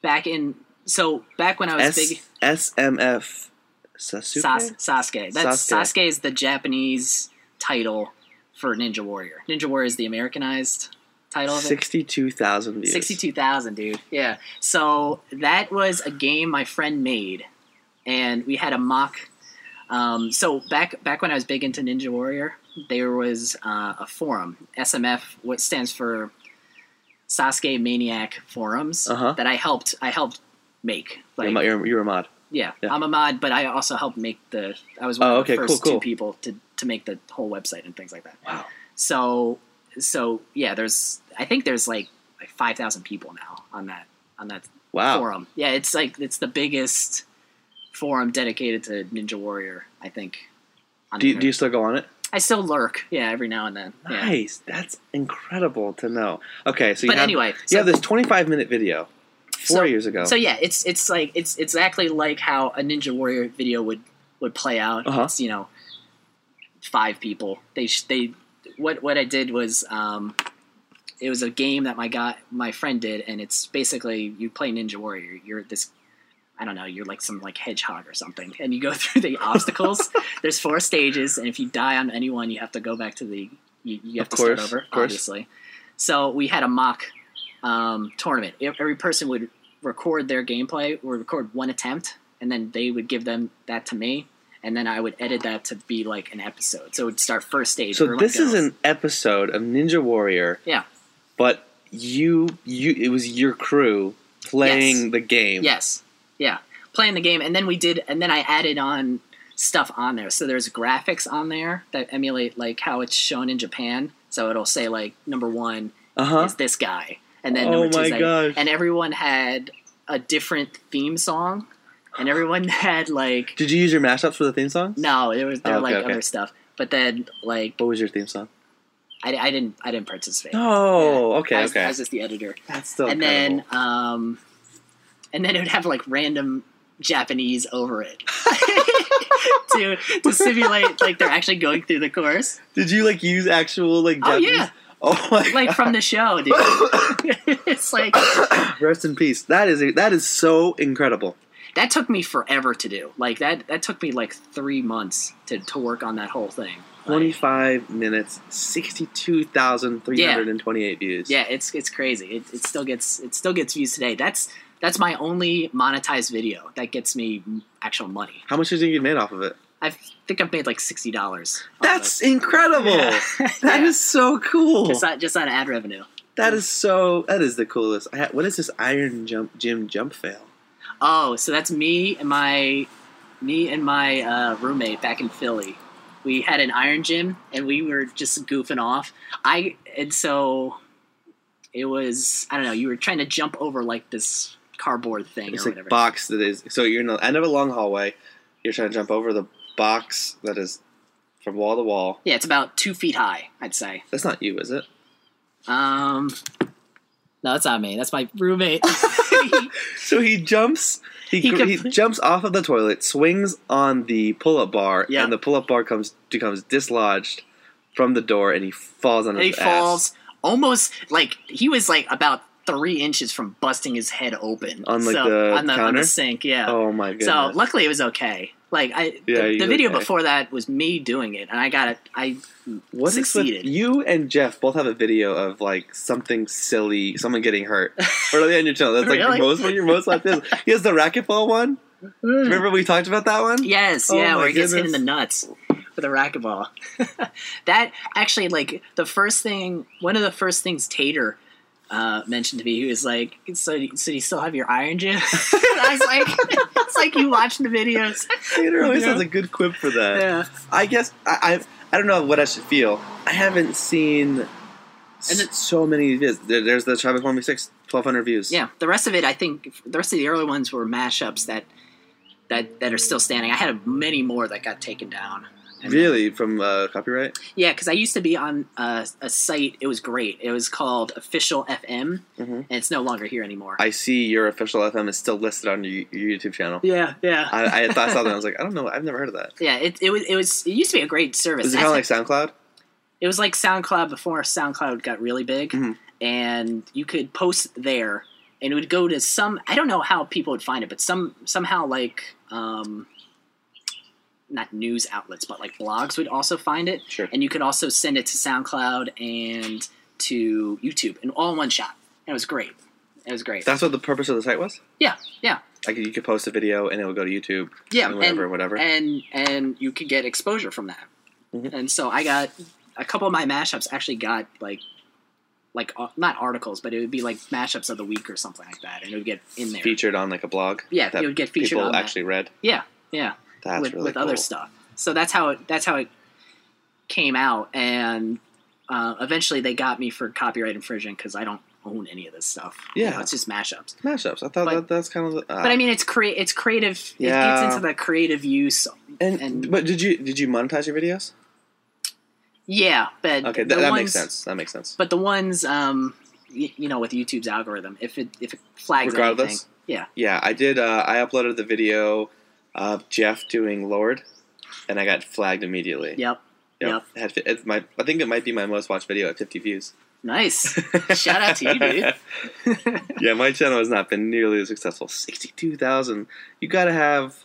back in so back when I was S big. SMF Sasuke. Sas- Sasuke. That's Sasuke. Sasuke. is the Japanese title for Ninja Warrior. Ninja Warrior is the Americanized title of it. Sixty-two thousand views. Sixty-two thousand, dude. Yeah. So that was a game my friend made, and we had a mock. Um, so back back when I was big into Ninja Warrior, there was uh, a forum, SMF, what stands for Sasuke Maniac Forums, Uh-huh. that I helped. I helped make. Like, You're, you're, you're a mod. Yeah, Yeah. I'm a mod, but I also helped make the. I was one Oh, of the okay, cool, first cool. two people to to make the whole website and things like that. Wow. So so yeah, there's I think there's like like five thousand people now on that on that Wow. forum. Yeah, it's like it's the biggest forum dedicated to Ninja Warrior. I think. Do you, do you still go on it? I still lurk. Yeah, every now and then. Yeah. Nice. That's incredible to know. Okay, so you But have, anyway, you have this 25 minute video four So- years ago. So yeah, it's it's like it's exactly like how a Ninja Warrior video would would play out. Uh-huh. It's you know five people. They they what what I did was um, it was a game that my guy my friend did, and it's basically you play Ninja Warrior. You're this. I don't know. You're like some like hedgehog or something, and you go through the obstacles. There's four stages, and if you die on any one, you have to go back to the. You, you have Of to course, start over, of course. obviously. So we had a mock um, tournament. Every person would record their gameplay or record one attempt, and then they would give them that to me, and then I would edit that to be like an episode. So it would start first stage. So this is an episode of Ninja Warrior. Yeah. But you you it was your crew playing Yes. the game. yes, yeah, playing the game, and then we did, and then I added on stuff on there. So there's graphics on there that emulate like how it's shown in Japan. So it'll say like number one Uh huh. is this guy, and then Oh number two my is gosh. and everyone had a different theme song, and everyone had like Did you use your mashups for the theme song? no, there was there Oh, okay, like okay. other stuff, but then like What was your theme song? I, I didn't I didn't participate. Oh, Yeah. okay, I was, okay. I was just the editor, That's still and incredible. then um, and then it would have like random Japanese over it to to simulate like they're actually going through the course. Did you like use actual like Oh, Japanese? yeah. Oh my Like from the show, dude. it's like Rest in peace. That is that is so incredible. that took me forever to do. Like that that took me like three months to, to work on that whole thing. Like, 25 minutes, 62,328 views. yeah, it's it's crazy. It, it still gets it still gets views today. That's that's my only monetized video that gets me actual money. How much do you think you made off of it? I think I've made like sixty dollars. That's incredible. That is so cool. just on, just on ad revenue. That is so. That is the coolest. I ha- what is this Iron Jump Gym jump fail? Oh, so that's me and my me and my uh, roommate back in Philly. We had an iron gym and we were just goofing off. I and so it was I don't know. You were trying to jump over like this cardboard thing It's or like whatever. box that is. So you're in the end of a long hallway. You're trying to jump over the box that is from wall to wall. yeah, it's about two feet high. I'd say. That's not you, is it? Um, no, that's not me. That's my roommate. So he jumps. He, He he, jumps off of the toilet, swings on the pull-up bar, Yeah. and the pull-up bar comes becomes dislodged from the door, and he falls on And his he ass. falls almost like he was like about three inches from busting his head open On, like, so, the on the on the sink. Yeah. Oh my goodness! so luckily it was okay. Like I, Yeah, the, the video okay. before that was me doing it, and I got it. I What is with succeeded. you and Jeff both have a video of like something silly, someone getting hurt, or on your channel. That's like Really? your most one of your most like this. He has the racquetball one. Hmm. Remember we talked about that one? Yes, Oh yeah, where he gets hit in the nuts with a racquetball. that actually, like the first thing, one of the first things Tater uh, mentioned to me, he was like, "So, so you still have your iron gym?" I was like, "It's like you watching the videos." Tater always Yeah. has a good quip for that. Yeah, I guess I, I I don't know what I should feel. I haven't seen And it's so many views. There's the Travis One Six, 1,200 views. yeah. The rest of it, I think, the rest of the early ones were mashups that that that are still standing. I had many more that got taken down. Really, from uh, copyright? Yeah, because I used to be on a, a site. It was great. It was called Official FM, Mhm. and it's no longer here anymore. I see your official FM is still listed on your, your YouTube channel. yeah, yeah, I, I thought I saw that. I was like, I don't know. I've never heard of that. yeah. It, it was it was it used to be a great service. Is it kind of like SoundCloud? it was like SoundCloud before SoundCloud got really big, Mhm. and you could post there, and it would go to some. I don't know how people would find it, but some somehow like um, not news outlets, but like blogs would also find it, Sure. and you could also send it to SoundCloud and to YouTube, and all in one shot. And it was great. It was great. That's what the purpose of the site was. yeah, yeah, Like you could post a video and it would go to YouTube. yeah, and whatever, and, whatever. and and you could get exposure from that. Mhm. And so I got a couple of my mashups actually got like like uh, not articles, but it would be like mashups of the week or something like that, and it would get in there. featured on like a blog. Yeah, that it would get featured people on that. actually read. Yeah, yeah, That's with, really with cool. other stuff. So that's how it that's how it came out, and uh, eventually they got me for copyright infringement because I don't own any of this stuff. You Yeah. know, it's just mashups. Mashups. I thought But- that that's kind of. The, uh, But I mean, it's crea- it's creative. It Yeah. gets into the creative use. and, and- but did you did you monetize your videos? Yeah, but Okay, that, that ones, makes sense. That makes sense. But the ones, um, y- you know, with YouTube's algorithm, if it if it flags Regardless? anything, yeah, Yeah, I did. Uh, I uploaded the video of Jeff doing Lord, and I got flagged immediately. yep, Yep. It had, my, I think it might be my most watched video at 50 views. nice. Shout out to you, dude. yeah, my channel has not been nearly as successful. 62,000. You gotta have.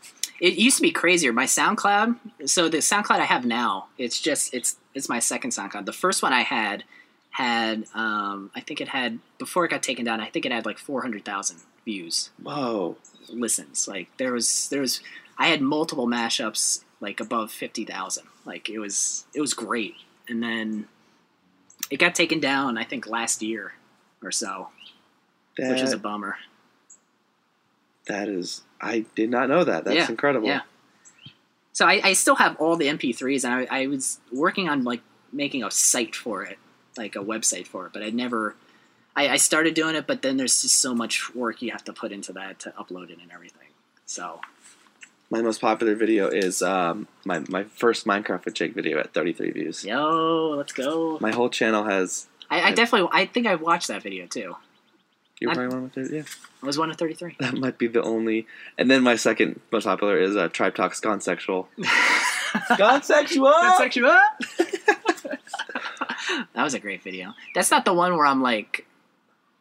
It used to be crazier. My SoundCloud, so the SoundCloud I have now, it's just it's it's my second SoundCloud. The first one I had had um, I think it had before it got taken down. I think it had like four hundred thousand views, Whoa. listens. Like there was there was I had multiple mashups like above fifty thousand. Like it was it was great, and then it got taken down. I think last year or so, That, which is a bummer. that is. I did not know that. That's Yeah, incredible. yeah. So I, I still have all the MP3s, and I, I was working on like making a site for it, like a website for it. But I never, I, I started doing it, but then there's just so much work you have to put into that to upload it and everything. So My most popular video is um, my, my first Minecraft with Jake video at 33 views. yo, let's go. My whole channel has. I, I definitely, I think I watched that video too. You're I- probably one of my Yeah. I was one of thirty three. That might be the only. And then my second most popular is uh, Tribe Talks Gone Sexual. Gone Sexual. Gone Sexual! that was a great video. That's not the one where I'm like,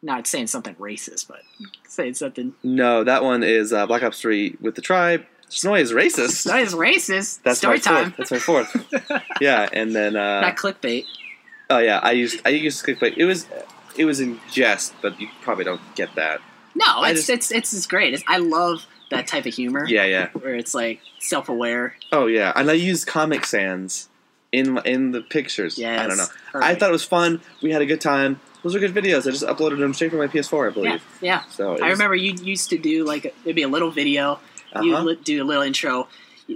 not saying something racist, but saying something. No, that one is uh, Black Ops 3 with the Tribe. Snowy is racist. That is racist. That's Story my time. Fourth. That's my fourth. yeah, and then uh, Not clickbait. oh yeah, I used I used clickbait. It was it was in jest, but you probably don't get that. No, it's just- it's it's it's great. It's, I love that type of humor. Yeah, yeah. Where it's like self aware. Oh yeah, and I used Comic Sans in in the pictures. Yes. I don't know. I thought it was fun. We had a good time. Those are good videos. I just uploaded them straight from my PS4, I believe. yeah. So it I remember you used to do like it'd be a little video. You Uh-huh. would do a little intro.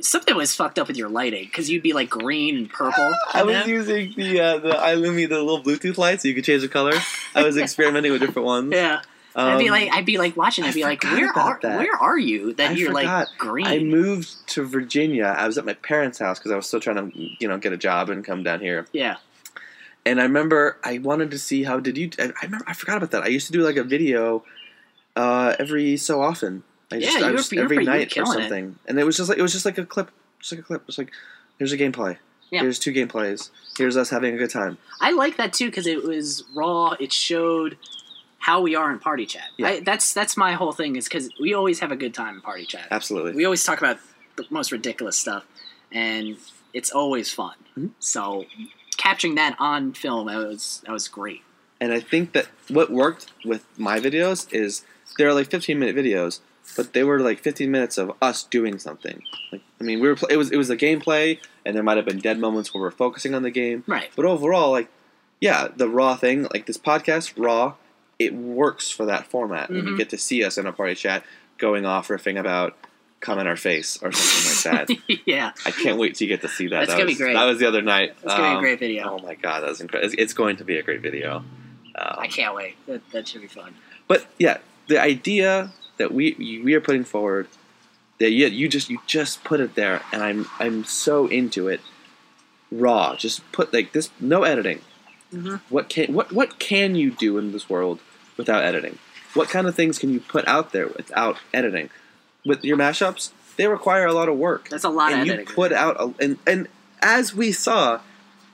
Something was fucked up with your lighting because you'd be like green and purple. I was them. using the uh, the iLumi, the little Bluetooth light, so you could change the color. I was experimenting with different ones. Yeah, I'd be Um, like, I'd be like watching. I'd I be like, where are, that. where are you? That I you're forgot. like green. I moved to Virginia. I was at my parents' house because I was still trying to, you know, get a job and come down here. yeah, And I remember I wanted to see how did you? I, I remember I forgot about that. I used to do like a video uh, every so often. I Yeah, just, you were- just you were every pretty- night or killing it. something. And it was just like it was just like a clip, just like a clip. It's like here's a gameplay. Yeah. Here's two gameplays. Here's us having a good time. I like that too because it was raw. It showed how we are in party chat. Yeah. I, that's that's my whole thing is because we always have a good time in party chat. Absolutely. We always talk about the most ridiculous stuff, and it's always fun. Mhm. So capturing that on film, that was that was great. And I think that what worked with my videos is they're like 15 minute videos, but they were like 15 minutes of us doing something. Like I mean, we were it was it was a gameplay, and there might have been dead moments where we're focusing on the game. Right. But overall, like yeah, the raw thing, like this podcast, raw, it works for that format. And you Mhm. get to see us in a party chat going off riffing about come in our face or something like that. yeah, I can't wait to get to see that. That's that gonna be was, great. That was the other night. it's gonna be a Um, great video. Oh my god, that was incredible! It's, going to be a great video. Um, I can't wait. That, that should be fun. but yeah, the idea that we we are putting forward, that you, you just you just put it there, and I'm I'm so into it. Raw, just put like this, no editing. Mhm. What can what what can you do in this world without editing? What kind of things can you put out there without editing? With your mashups, they require a lot of work That's a lot and of you put out a, and and as we saw,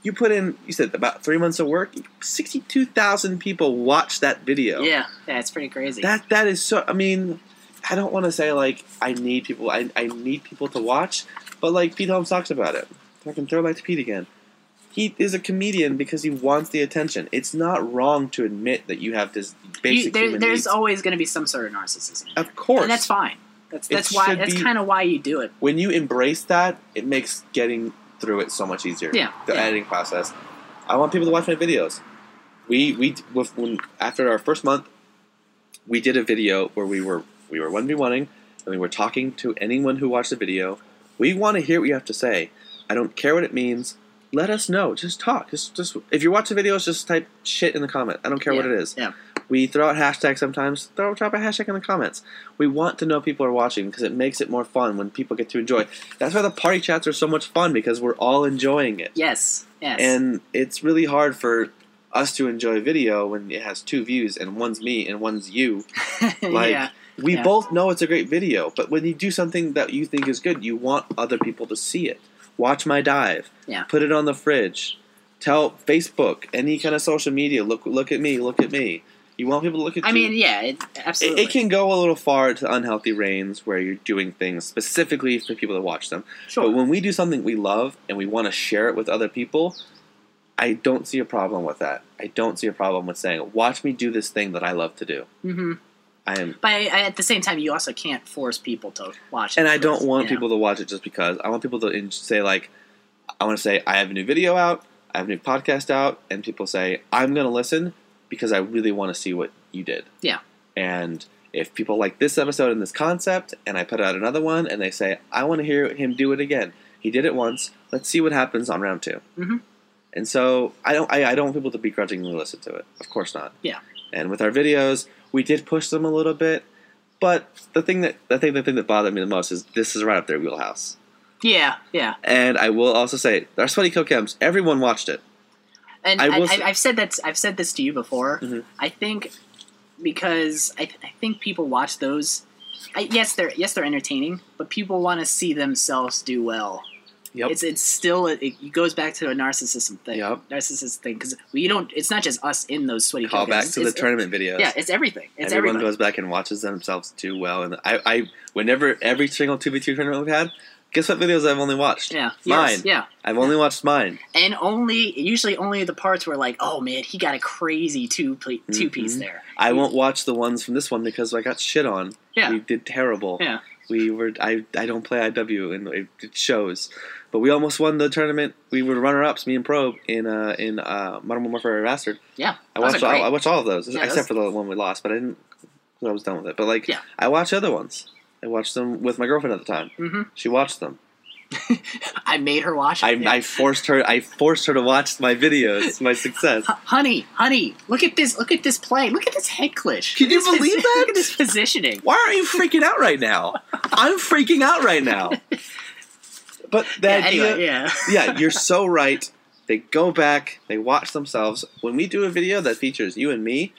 you put in you said about three months of work. Sixty two thousand people watched that video. yeah, yeah, it's pretty crazy. that that is so. I mean, I don't want to say like I need people. I I need people to watch, but like Pete Holmes talks about it. I can throw back to Pete again. He is a comedian because he wants the attention. It's not wrong to admit that you have this You- basic there, human there's needs. always going to be some sort of narcissism, of course, and that's fine. That's It that's why that's kind of why you do it. when you embrace that, it makes getting through it so much easier. Yeah, The yeah. editing process. I want people to watch my videos. We we when after our first month, we did a video where we were we were one v oneing and we were talking to anyone who watched the video. We want to hear what you have to say. I don't care what it means. Let us know. Just talk. Just just if you watch the videos, just type shit in the comment. I don't care what it is. yeah. We throw out hashtags sometimes. Throw drop a hashtag in the comments. We want to know people are watching because it makes it more fun when people get to enjoy. That's why the party chats are so much fun because we're all enjoying it. Yes. Yes. And it's really hard for us to enjoy video when it has two views and one's me and one's you. Like yeah. we yeah. both know it's a great video, but when you do something that you think is good, you want other people to see it. Watch my dive. Yeah. Put it on the fridge. Tell Facebook, any kind of social media, look look at me, look at me. You want people to look at I you. mean, yeah, it, it, absolutely. it can go a little far to unhealthy reigns where you're doing things specifically for people to watch them. Sure. But when we do something we love and we want to share it with other people, I don't see a problem with that. I don't see a problem with saying, "Watch me do this thing that I love to do." Mm-hmm. I am, But I, I, at the same time, you also can't force people to watch. it and I don't want you know? people to watch it just because. I want people to say like, I want to say I have a new video out, I have a new podcast out, and people say I'm going to listen because I really want to see what you did. Yeah. And if people like this episode and this concept, and I put out another one, and they say I want to hear him do it again. He did it once. Let's see what happens on round 2 Mhm. And so I don't. I, I don't want people to begrudgingly listen to it. Of course not. Yeah. And with our videos, we did push them a little bit, but the thing that the thing the thing that bothered me the most is this is right up their wheelhouse. Yeah, yeah. And I will also say, our sweaty cokems, everyone watched it. And I I, I've said that I've said this to you before. Mhm. I think because I, I think people watch those. I, yes, they're yes they're entertaining, but people want to see themselves do well. Yep. It's it's still it, it goes back to a narcissism thing. Yep. Narcissist thing because we don't. It's not just us in those sweaty Call back to the It's- tournament videos. Yeah, it's everything. It's Everyone everything. goes back and watches themselves do well. And I, I, whenever every single two v two tournament we've had, guess what videos I've only watched? yeah, mine. yes, yeah, I've only watched mine. and only usually only the parts where like, oh man, he got a crazy two ple- two piece Mhm. there. I won't watch the ones from this one because I got shit on. Yeah. we did terrible. Yeah. we were. I, I don't play IW, and it, shows. But we almost won the tournament. We were runner ups, me and Probe in uh, in uh, Modern Warfare Remastered. Yeah, I watched all. I watched all of those Yeah, except those- for the one we lost, but I didn't. I was done with it. But like, Yeah. I watched other ones. I watched them with my girlfriend at the time. hmm She watched them. I made her watch. I. I forced her. I forced her to watch my videos, my success. H- honey, honey, look at this! Look at this play! Look at this head glitch! Can you believe that? Look at this positioning. Why aren't you freaking out right now? I'm freaking out right now. But the Yeah, idea, anyway, yeah, yeah, you're so right. They go back, they watch themselves. When we do a video that features you and me,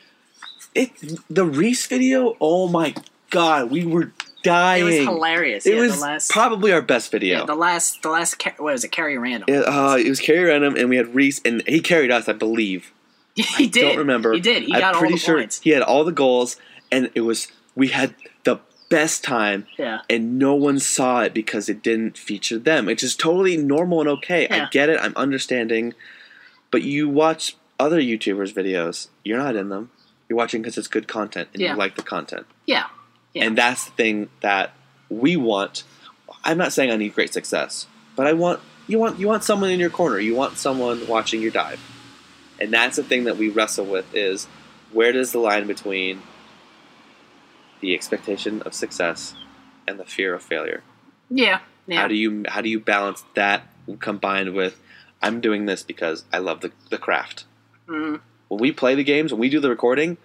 it the Reese video. Oh my god, we were dying. it was hilarious. It yeah, was the last, probably our best video. yeah, the last, the last. What was it? Carry random. It, uh, it was Carrie Random, and we had Reese, and he carried us, I believe. he did. Don't remember. He did. He I'm got all pretty the sure points. he had all the goals, and it was we had the best time, Yeah, and no one saw it because it didn't feature them, which is totally normal and okay. I get it. I'm understanding, but you watch other YouTubers' videos, you're not in them. You're watching because it's good content and Yeah. you like the content, yeah, Yeah. and that's the thing that we want. I'm not saying I need great success, but I want you want you want someone in your corner. You want someone watching your dive, and that's the thing that we wrestle with: is where does the line between the expectation of success and the fear of failure? yeah, yeah. How do you how do you balance that combined with I'm doing this because I love the, the craft. Mm, When we play the games, when we do the recording,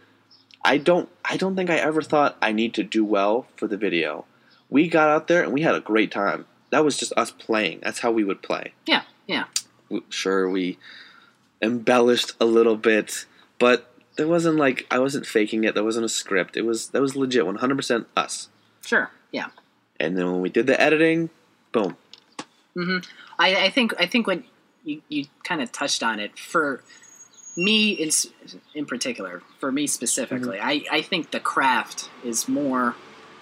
I don't I don't think I ever thought I need to do well for the video. We got out there and we had a great time. That was just us playing. That's how we would play. yeah, yeah. Sure, we embellished a little bit, but there wasn't like I wasn't faking it. There wasn't a script. It was that was legit, 100% us. Sure. Yeah. And then when we did the editing, boom. hmm I, I think I think what you, you kind of touched on it for me in in particular for me specifically mm-hmm. I, I think the craft is more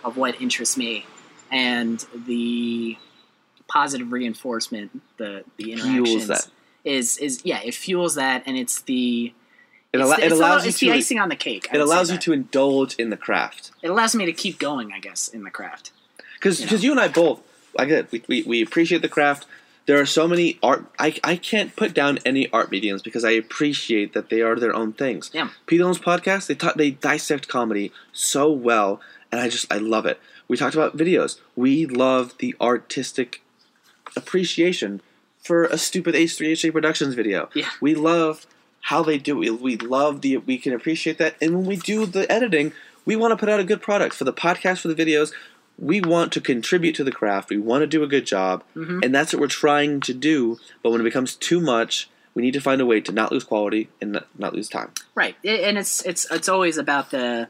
of what interests me and the positive reinforcement the the interactions is is yeah it fuels that and it's the It, the, it it's allows you it's to the icing on the cake I it allows you to indulge in the craft. it allows me to keep going I guess in the craft because You because you and I both I get we, we we appreciate the craft. There are so many art. I, I can't put down any art mediums because I appreciate that they are their own things. Yeah. Pete Holmes podcast they taught they dissect comedy so well, and I just I love it. We talked about videos. We love the artistic appreciation for a stupid H3H3 Productions video. Yeah. We love how they do it. We love the we can appreciate that, and when we do the editing, we want to put out a good product for the podcast, for the videos. We want to contribute to the craft. We want to do a good job, Mhm. and that's what we're trying to do. But when it becomes too much, we need to find a way to not lose quality and not, lose time. Right, and it's it's it's always about the,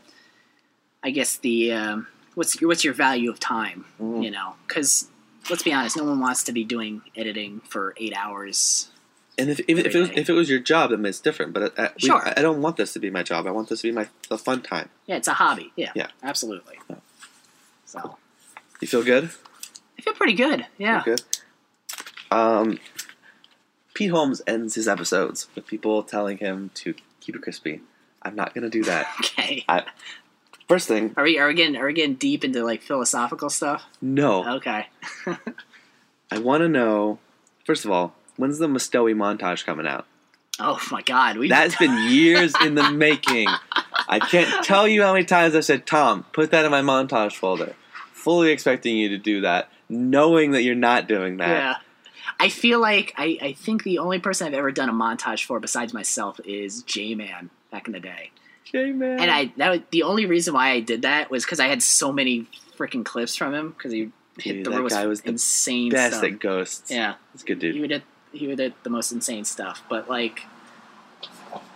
I guess the um, what's your, what's your value of time, Mm. you know? Because let's be honest, no one wants to be doing editing for eight hours. And if if, if, it was, if it was your job, then it's different. But I, I, we- Sure. I don't want this to be my job. I want this to be my the fun time. Yeah, it's a hobby. Yeah, Yeah. absolutely. Yeah. So You feel good? I feel pretty good. Yeah, Feel good. Um, Pete Holmes ends his episodes with people telling him to keep it crispy. I'm not gonna do that. okay. I, First thing, Are we are we getting are we getting deep into like philosophical stuff? no. Okay. I want to know. First of all, when's the Mustoe montage coming out? Oh my God, we That's been years in the making. I can't tell you how many times I said, Tom, put that in my montage folder. Fully expecting you to do that, knowing that you're not doing that. Yeah. I feel like I, I think the only person I've ever done a montage for besides myself is J Man back in the day. J Man. And I that was, the only reason why I did that was because I had so many freaking clips from him because he hit Dude, the that guy was the insane best stuff. at ghosts. yeah, a good he dude. would hit, he would hit the most insane stuff. But like,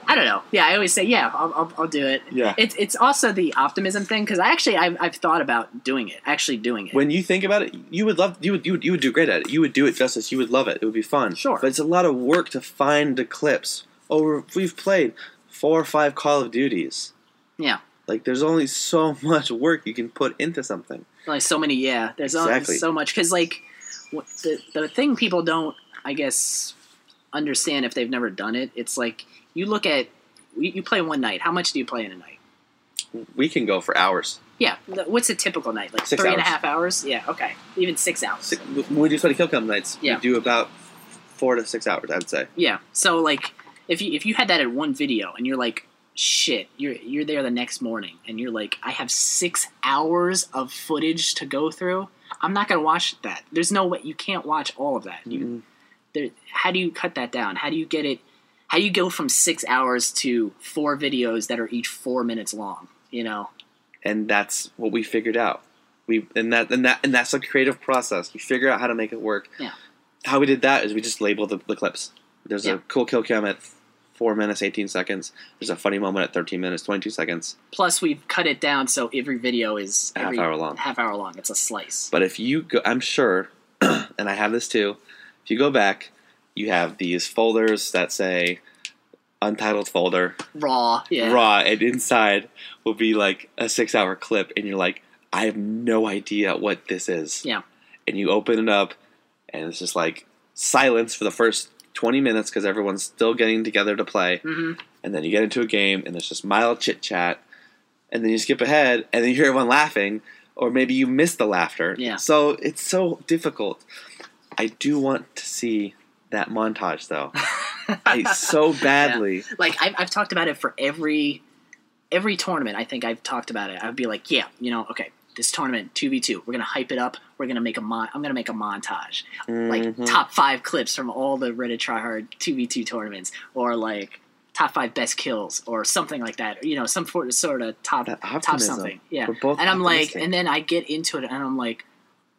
I don't know. Yeah, I always say yeah, I'll, I'll, I'll do it. Yeah. It's it's also the optimism thing because I actually I've, I've thought about doing it, actually doing it. When you think about it, you would love you would you would, you would do great at it. You would do it justice. You would love it. It would be fun. Sure. But it's a lot of work to find the clips. Over we've played four or five Call of Duties. yeah. Like there's only so much work you can put into something. like so many yeah there's only so much because like the, the thing people don't i guess understand if they've never done it it's like you look at you, play one night how much do you play in a night We can go for hours. yeah what's a typical night like Six three and a hours. half hours yeah okay even six hours Six, when we do Sweaty Kill Cam nights, Yeah. we do about four to six hours, I'd say. yeah so like if you if you had that in one video and you're like shit you're you're there the next morning and you're like i have six hours of footage to go through i'm not gonna watch that there's no way you can't watch all of that you Mm-mm. there, how do you cut that down? How do you get it? How do you go from six hours to four videos that are each four minutes long? You know, And that's what we figured out. We and that and that and that's a creative process. You figure out how to make it work. Yeah. How we did that is we just labeled the, the clips. There's Yeah. a cool kill cam at four minutes eighteen seconds. There's a funny moment at thirteen minutes twenty two seconds. plus we've cut it down so every video is A half hour long. Half hour long. It's a slice. But if you go, I'm sure, and I have this too. If you go back, you have these folders that say untitled folder, Raw. Yeah. raw, and inside will be like a six hour clip, and you're like, I have no idea what this is. Yeah. And you open it up, and it's just like silence for the first 20 minutes because everyone's still getting together to play. hmm And then you get into a game, and there's just mild chit chat. And then you skip ahead, and then you hear everyone laughing, or maybe you miss the laughter. Yeah. So it's so difficult. I do want to see that montage, though. I so badly. Like I've, I've talked about it for every every tournament. I think I've talked about it. I'd be like, yeah, you know, okay, this tournament two v two. We're gonna hype it up. We're gonna make a mon. I'm gonna make a montage. like Mhm. top five clips from all the Reddit tryhard two v two tournaments, or like top five best kills, or something like that. You know, some for, sort of top top something. Yeah, and I'm like, and then I get into it, and I'm like,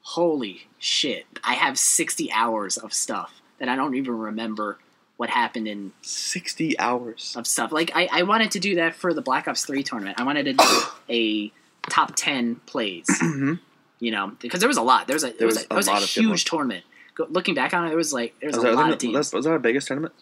holy shit! I have sixty hours of stuff that I don't even remember what happened in 60 hours. of stuff. Like I, I wanted to do that for the Black Ops Three tournament. I wanted to do a top ten plays. Mhm. You know, because there was a lot. There was a there, There was, was a, a it was a lot of huge tournament. Go, looking back on it, it was like there was, Was a that, lot of teams. was that our biggest tournament?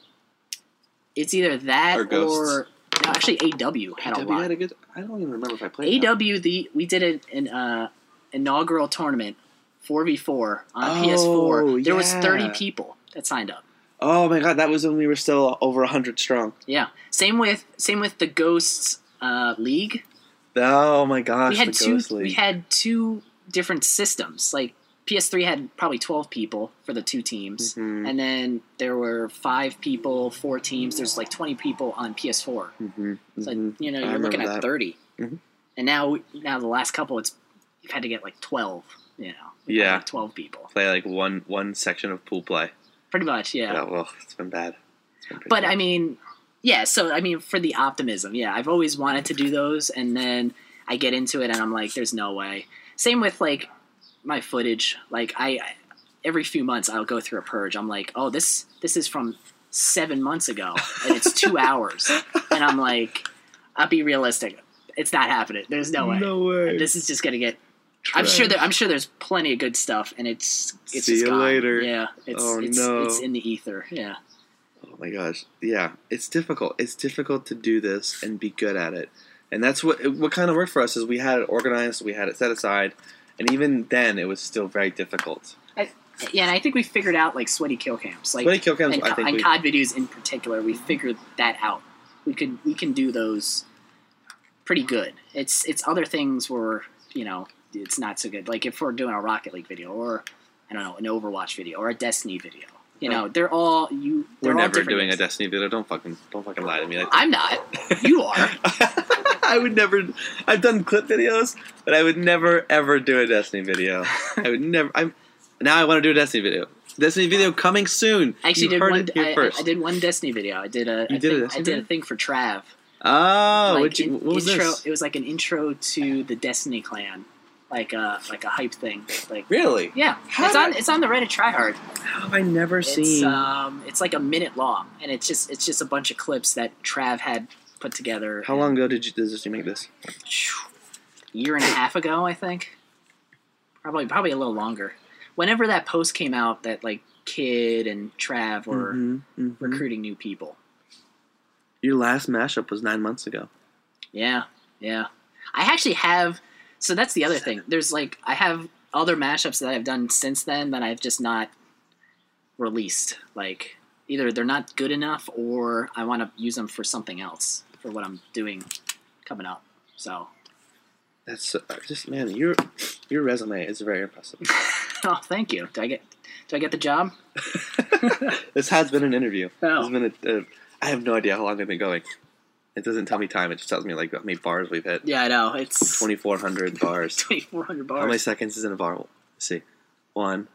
It's either that Or or, no, actually AW had a AW lot. had a good. I don't even remember if I played. that. AW the we did an, an uh, inaugural tournament four v four on Oh, PS4. There was thirty people that signed up. Oh my god, that was when we were still over hundred strong. Yeah, same with same with the Ghosts uh, League. Oh my gosh, we had the two. We had two different systems. Like PS3 had probably twelve people for the two teams, Mhm. and then there were five people, four teams. There's like twenty people on PS4. Mhm, So mhm. you know you're looking at that. 30 Mhm. and now now the last couple, it's you've had to get like twelve. You know, Yeah. like, twelve people, Play like one one section of pool play. Pretty much. Yeah, Yeah, well, it's been bad. It's been but bad. I mean, yeah. So I mean, for the optimism, yeah, I've always wanted to do those, and then I get into it, and I'm like, there's no way. Same with like my footage. Like I, I every few months I'll go through a purge. I'm like, oh, this this is from seven months ago, and it's two hours, and I'm like, I'll be realistic. It's not happening. There's no way. No way. This is just gonna get. I'm sure that I'm sure there's plenty of good stuff, and it's it's See you gone. later. Yeah, it's Oh, it's, no. it's in the ether. Yeah, Oh my gosh. Yeah, it's difficult. It's difficult to do this and be good at it. And that's what what kind of worked for us is we had it organized, we had it set aside, and even then it was still very difficult. yeah, and I think we figured out like sweaty kill cams, like Sweaty kill cams, and, I think and we, COD videos in particular. We figured that out. We could we can do those pretty good. It's it's other things where you know it's not so good. Like if we're doing a Rocket League video or I don't know an Overwatch video or a Destiny video. You know, they're all you. They're we're all never doing a. Destiny video. Don't fucking don't fucking lie to me. I- I'm not. You are. I would never. I've done clip videos, but I would never ever do a Destiny video. I would never. I'm now. I want to do a Destiny video. Destiny video coming soon. I actually you did one. I, first. I did one Destiny video. I did a. You I did a think- Destiny I did a thing for Trav. Oh, like you, in- what was intro, this? It was like an intro to the Destiny clan, like a like a hype thing. Like Really? yeah, How it's did- on it's on the Reddit tryhard. How have I never It's seen? um it's like a minute long, and it's just it's just a bunch of clips that Trav had put together. How long ago did you did you make this? A year and a half ago, I think. Probably probably a little longer. Whenever that post came out, that like Kid and Trav were Mhm, mhm. recruiting new people. Your last mashup was nine months ago. Yeah, yeah. I actually have. So that's the other thing. There's like I have other mashups that I've done since then that I've just not released. Like either they're not good enough or I want to use them for something else for what I'm doing coming up. So, That's uh, just man. Your your resume is very impressive. oh, thank you. Do I get do I get the job? this has been an interview. Oh. It's been a, uh, I have no idea how long they've been going. It doesn't tell me time. It just tells me like how many bars we've hit. Yeah, I know. It's Twenty four hundred bars. 2400 bars. How many seconds is in a bar? Let's see. One,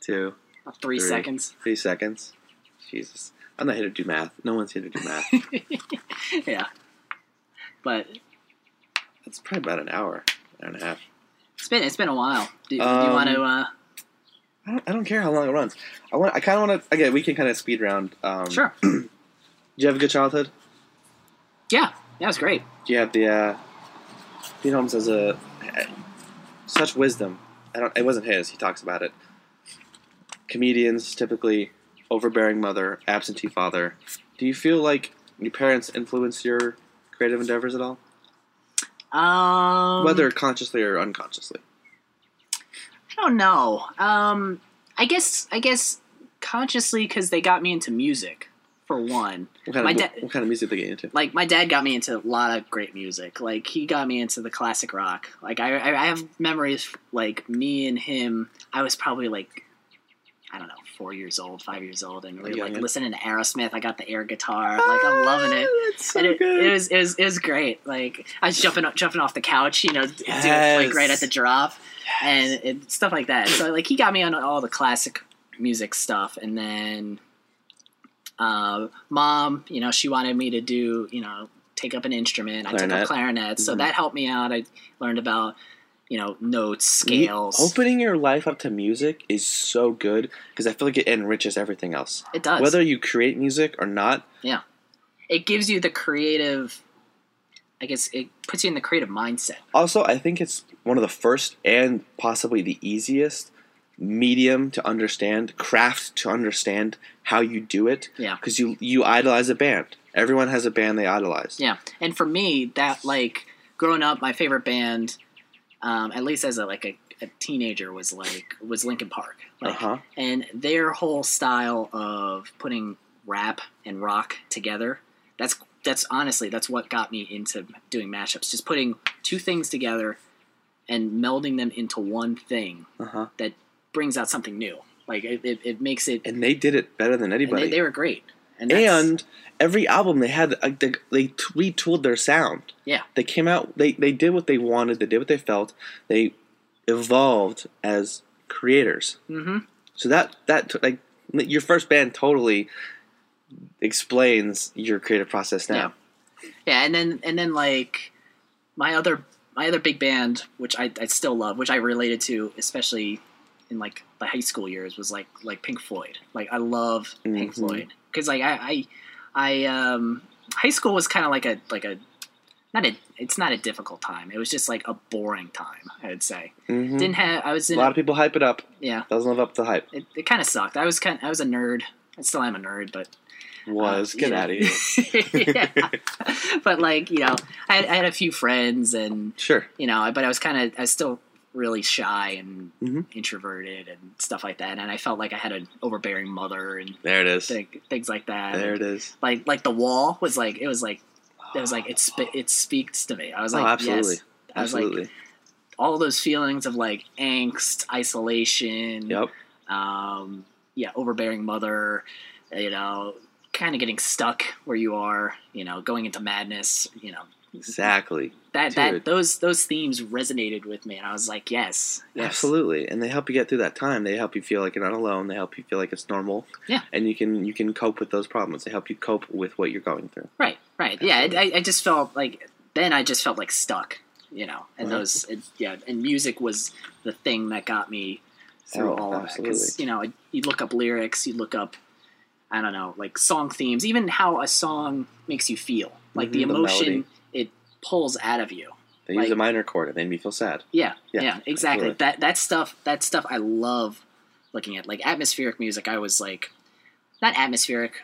two, Three three. seconds. three seconds. Jesus. I'm not here to do math. No one's here to do math. yeah. But It's probably about an hour, hour and a half. it's been it's been a while. Do, do you Um, want to? Uh, I don't, I don't care how long it runs. I want. I kind of want to. Again, we can kind of speed round. Um, sure. Do you have a good childhood? Yeah, that was great. Do you have the? Uh, Pete Holmes has a such wisdom. I don't. It wasn't his. He talks about it. Comedians typically overbearing mother, absentee father. Do you feel like your parents influence your creative endeavors at all, Um, whether consciously or unconsciously? I don't know. Um, I guess I guess consciously because they got me into music for one. What kind of da- what, kind of music they get into? Like my dad got me into a lot of great music. Like he got me into the classic rock. Like I I have memories like me and him. I was probably like. I don't know, four years old, five years old, and we were like listening to Aerosmith. I got the air guitar, ah, like I'm loving it. So it, it was it was it was great. Like I was jumping up, jumping off the couch, you know, d- do it, like right at the drop, and it, stuff like that. So like he got me on all the classic music stuff, and then uh, mom, you know, she wanted me to do, you know, take up an instrument. I took Clarinet. up clarinet, so Mhm. that helped me out. I learned about you know notes, You- scales. opening your life up to music is so good because I feel like it enriches everything else. it does. Whether you create music or not, Yeah, it gives you the creative. I guess it puts you in the creative mindset. Also, I think it's one of the first and possibly the easiest medium to understand, craft to understand how you do it. Yeah. Because you you idolize a band. Everyone has a band they idolize. Yeah, and for me, that like growing up, my favorite band, um, at least as a like a, a teenager, was like was Linkin Park. uh-huh. and their whole style of putting rap and rock together. That's that's honestly that's what got me into doing mashups. Just putting two things together and melding them into one thing Uh huh. that brings out something new. Like it, it, it makes it. And they did it better than anybody. they, they were great. And, and every album they had like, they, they t- retooled their sound Yeah. they came out they, they did what they wanted they did what they felt they evolved as creators hmm so that that t- like your first band totally explains your creative process now. Yeah, and then and then like my other my other big band, which I, I still love, which I related to, especially in like the high school years, was like like Pink Floyd. Like I love Pink Mhm. Floyd because like I I, I um high school was kind of like a like a not a it's not a difficult time. It was just like a boring time. I would say Mhm. didn't have I was A lot of people hype it up. yeah Doesn't live up to the hype. it, it kind of sucked. I was kind I was a nerd. I still am a nerd, but Was uh, get out of here. But like you know, I had, I had a few friends, and Sure. you know, but I was kind of I was still really shy and Mhm. introverted and stuff like that, and I felt like I had an overbearing mother and There it is. thi- things like that. There it is. Like like the wall was like it was like it was like it sp- it speaks to me. I was Oh, like absolutely. yes. I was like Absolutely. all those feelings of like angst, isolation, yep. um, yeah, overbearing mother, you know, kind of getting stuck where you are, you know, going into madness, you know, Exactly. That that those those themes resonated with me, and I was like, yes, yes. Absolutely. And they help you get through that time. They help you feel like you're not alone. They help you feel like it's normal. Yeah. And you can you can cope with those problems. They help you cope with what you're going through. right, right, yeah. I, I just felt like then I just felt like stuck, you know, and Right. those, it, yeah, and music was the thing that got me through Oh, all of it because absolutely. you know you look up lyrics, you look up, I don't know, like song themes, even how a song makes you feel, like the Mhm, the emotion melody. Pulls out of you. They use a minor chord. It made me feel sad. Yeah, Yeah, yeah, exactly. absolutely. That that stuff that stuff I love looking at. Like atmospheric music, I was like not atmospheric.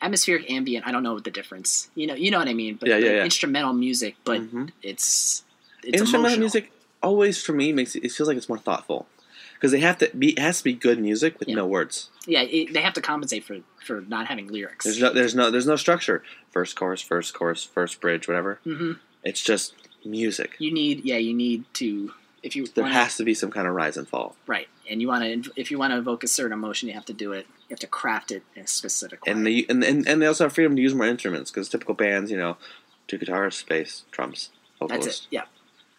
Atmospheric ambient, I don't know the difference. You know, you know what I mean. But, Yeah, yeah, yeah. instrumental music, but Mhm. it's it's Instrumental emotional. music always for me makes it, it feels like it's more thoughtful because they have to be it has to be good music with Yeah. no words. Yeah, it, they have to compensate for for not having lyrics. There's no there's no there's no structure. First chorus, first chorus, first bridge, whatever. hmm It's just music. You need, yeah, you need to if you There wanna, has to be some kind of rise and fall. right, and you want to if you want to evoke a certain emotion, you have to do it. You have to craft it in a specific way. And they and, and, and they also have freedom to use more instruments because typical bands, you know, two guitars, bass, drums, That's vocals, it. Yeah,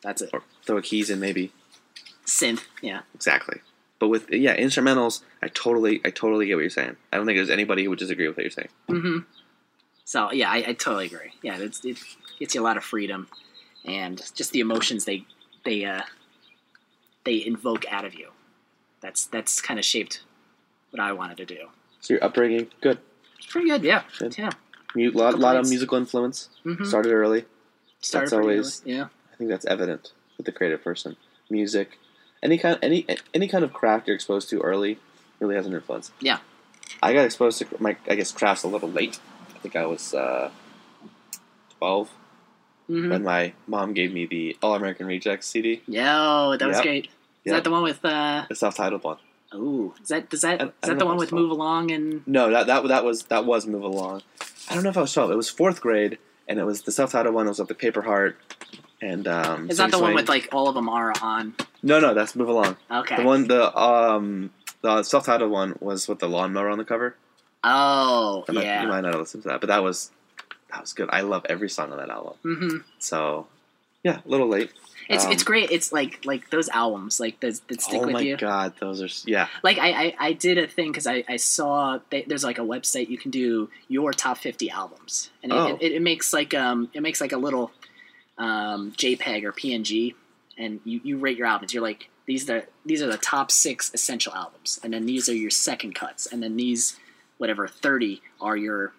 that's it. or throw a keys in maybe. Synth. Yeah. Exactly. But with yeah instrumentals, I totally I totally get what you're saying. I don't think there's anybody who would disagree with what you're saying. hmm So yeah, I, I totally agree. Yeah, it's, it gets you a lot of freedom, and just the emotions they they uh, they invoke out of you. That's that's kind of shaped what I wanted to do. So your upbringing, good. It's pretty good. Yeah. Good. Yeah. Mu- lot, lot of musical influence. hmm Started early. Started that's always- early. Yeah. I think that's evident with the creative person. Music, any kind, any any kind of craft you're exposed to early, really has an influence. Yeah. I got exposed to my, I guess, crafts a little late. I think I was uh, twelve hmm when my mom gave me the All American Rejects CD, Yo, that was great. Is Yep. that the one with? uh the self-titled one. Oh, is that does that I- is I that the one with it's called- Move Along and? No, that that that was that was Move Along. I don't know if I was twelve. It was fourth grade, and it was the self-titled one. It was with the Paper Heart, and um. Is that the one with like all of them are on? No, no, that's Move Along. Okay. The one, the um, the self-titled one was with the lawnmower on the cover. Oh might, yeah. You might not have listened to that, but that was that was good. I love every song on that album. hmm So, yeah, a little late. It's Um, it's great. It's like like those albums like those that stick oh with you. Oh my god, those are yeah. Like I, I, I did a thing because I, I saw they, there's like a website you can do your top 50 albums and it, Oh. it, it makes like um it makes like a little um, JPEG or PNG and you, you rate your albums. You're like these are these are the top six essential albums and then these are your second cuts and then these whatever 30 are your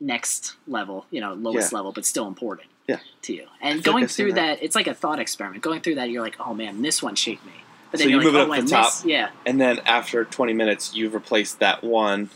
next level you know lowest level but still important Yeah. to you and like going through that. that. it's like a thought experiment going through that you're like oh man this one shaped me but then you you're move it up oh, to the this- yeah And then after 20 minutes, you've replaced that one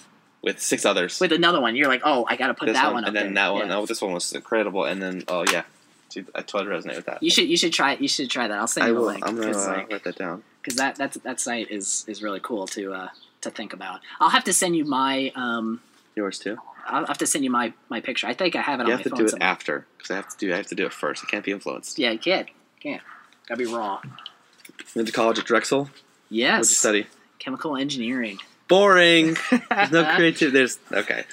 with six others. with another one. You're like, oh, I got to put this that one, one, up and then there. that one. Yeah. Oh, this one was incredible. And then oh yeah, See, I totally resonate with that. You should you should try you should try that. I'll send I you will. link I'm gonna because uh, like, write that down. 'cause that that's, that site is is really cool to uh, to think about. I'll have to send you my um Yours too. I'll have to send you my my picture. I think I have it on my phone. You on have to do it somewhere. after because I have to do. I have to do it first. It can't be influenced. Yeah, you can't can't. Gotta be raw. Went to college at Drexel. Yes. What'd you study? chemical engineering. Boring. There's no creativity. There's okay.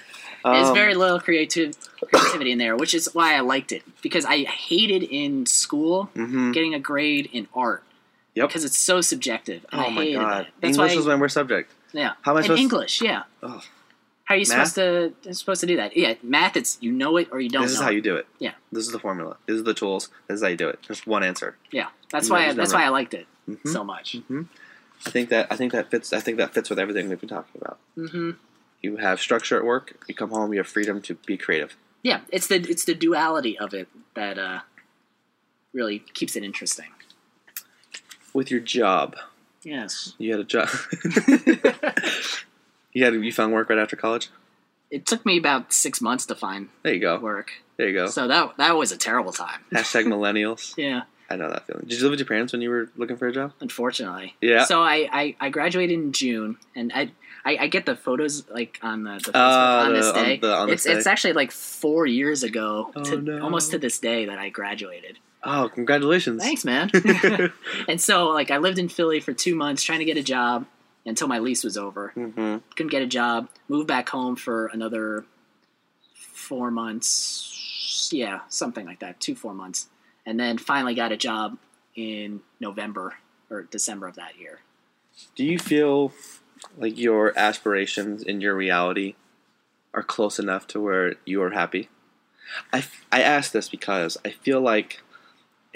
There's Um, very little creative creativity in there, which is why I liked it because I hated in school mhm. getting a grade in art. Yep. Because it's so subjective. Oh I my god. English why was my worst subject. Yeah. How am I supposed- English, yeah. Oh. How are you Math? supposed to supposed to do that? Yeah, math. It's you know it or you don't. this is how it. you do it. Yeah. This is the formula. This is the tools. This is how you do it. There's one answer. Yeah, that's why. I, that's why I liked it Mhm. so much. I think that I think that fits. I think that fits with everything we've been talking about. hmm You have structure at work. You come home. You have freedom to be creative. Yeah, it's the it's the duality of it that uh, really keeps it interesting. With your job, Yes, you had a job. you had you found work right after college. it took me about six months to find There you go. work, There you go. so that that was a terrible time. Hashtag millennials. Yeah, I know that feeling. Did you live with your parents when you were looking for a job? unfortunately. Yeah. So I, I, I graduated in June, and I, I, I get the photos like on the, the Facebook Uh, on this the- on day. the- on this it's day. it's actually like four years ago, Oh, to, no. almost to this day that I graduated. Oh, congratulations! Thanks, man. and so like I lived in Philly for two months trying to get a job until my lease was over. hmm Couldn't get a job. Moved back home for another four months. Yeah, something like that. Two four months, and then finally got a job in November or December of that year. Do you feel like your aspirations and your reality are close enough to where you are happy? I, I ask this because I feel like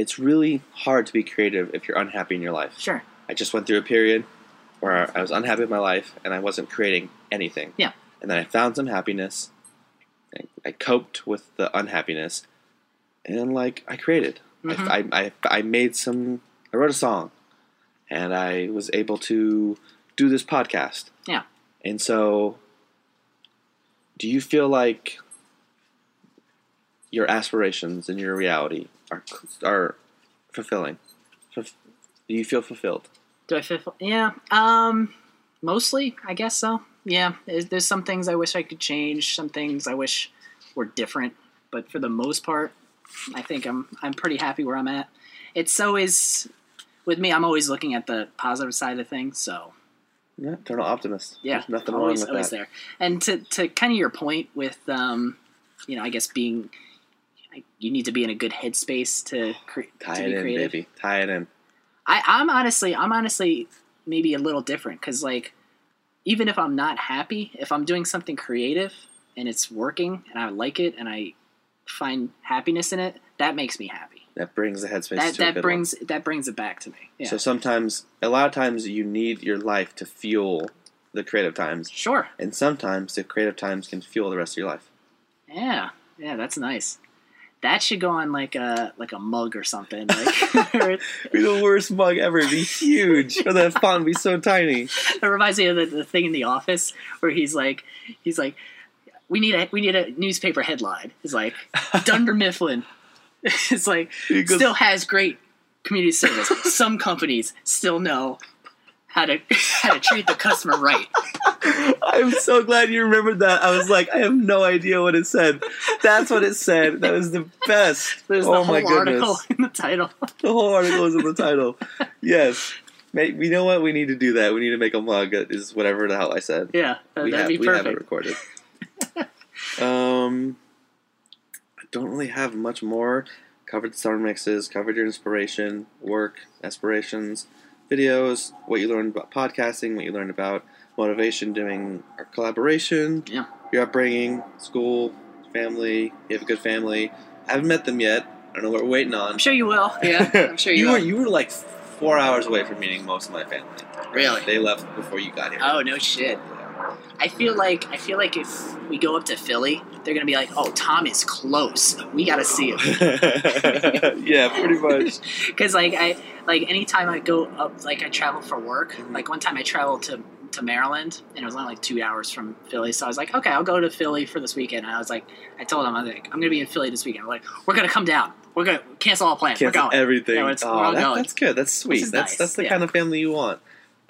it's really hard to be creative if you're unhappy in your life. Sure. I just went through a period where I was unhappy with my life and I wasn't creating anything. Yeah. And then I found some happiness. and I coped with the unhappiness, and like I created. Mm-hmm. I, I, I, I made some. I wrote a song, and I was able to do this podcast. Yeah. And so, do you feel like your aspirations and your reality are are fulfilling? Fulf- Do you feel fulfilled? Do I feel? Yeah. Um. Mostly, I guess so. Yeah. There's, there's some things I wish I could change. Some things I wish were different. But for the most part, I think I'm I'm pretty happy where I'm at. It's always with me. I'm always looking at the positive side of things. So Yeah, eternal optimist. yeah, There's nothing always wrong with always that. there. And to to kind of your point with um, you know, I guess being. I- You need to be in a good headspace to, cre- Tie to it be in, creative. baby. Tie it in. I, I'm honestly, I'm honestly maybe a little different because like, even if I'm not happy, if I'm doing something creative and it's working and I like it and I find happiness in it, that makes me happy. That brings the headspace That that brings that brings it back to me. Yeah, So sometimes, a lot of times, you need your life to fuel the creative times, sure. and sometimes the creative times can fuel the rest of your life. Yeah, yeah, that's nice. That should go on like a like a mug or something. Like, Be the worst mug ever. It'd be huge. or that font be so tiny. It reminds me of the, the thing in the office where he's like, he's like, we need a we need a newspaper headline. He's like, Dunder Mifflin. it's like goes- still has great community service. Some companies still know how to how to treat the customer right. I'm so glad you remembered that. I was like, I have no idea what it said. That's what it said. That was the best. There's oh the whole my goodness. article in the title. The whole article is in the title. Yes. Mate, you know what? We need to do that. We need to make a mug Is whatever the hell I said. Yeah, that- we that'd have, be we have it recorded. um, I don't really have much more. Covered the summer mixes, covered your inspiration, work, aspirations, videos, what you learned about podcasting, what you learned about motivation doing our collaboration, Yeah. your upbringing, school, family. You have a good family. I haven't met them yet. I don't know what we're waiting on. I'm sure you will. Yeah, I'm sure you, you were will. you were like four hours away from meeting most of my family. Really? They left before you got here. Oh no shit. I feel like I feel like if we go up to Philly, they're gonna be like, "Oh, Tom is close. We gotta see him." yeah, pretty much. Because like I like anytime I go up, like I travel for work. Mhm. Like one time I traveled to to Maryland, and it was only like two hours from Philly. So I was like, okay, I'll go to Philly for this weekend. And I was like, I told them I was like, I'm gonna be in Philly this weekend. I'm like, we're gonna come down. We're gonna cancel all plans. Cancel we're going. everything. Yeah, it's- oh, we're all that- going. that's good. That's sweet. That's nice, that's the yeah. kind of family you want.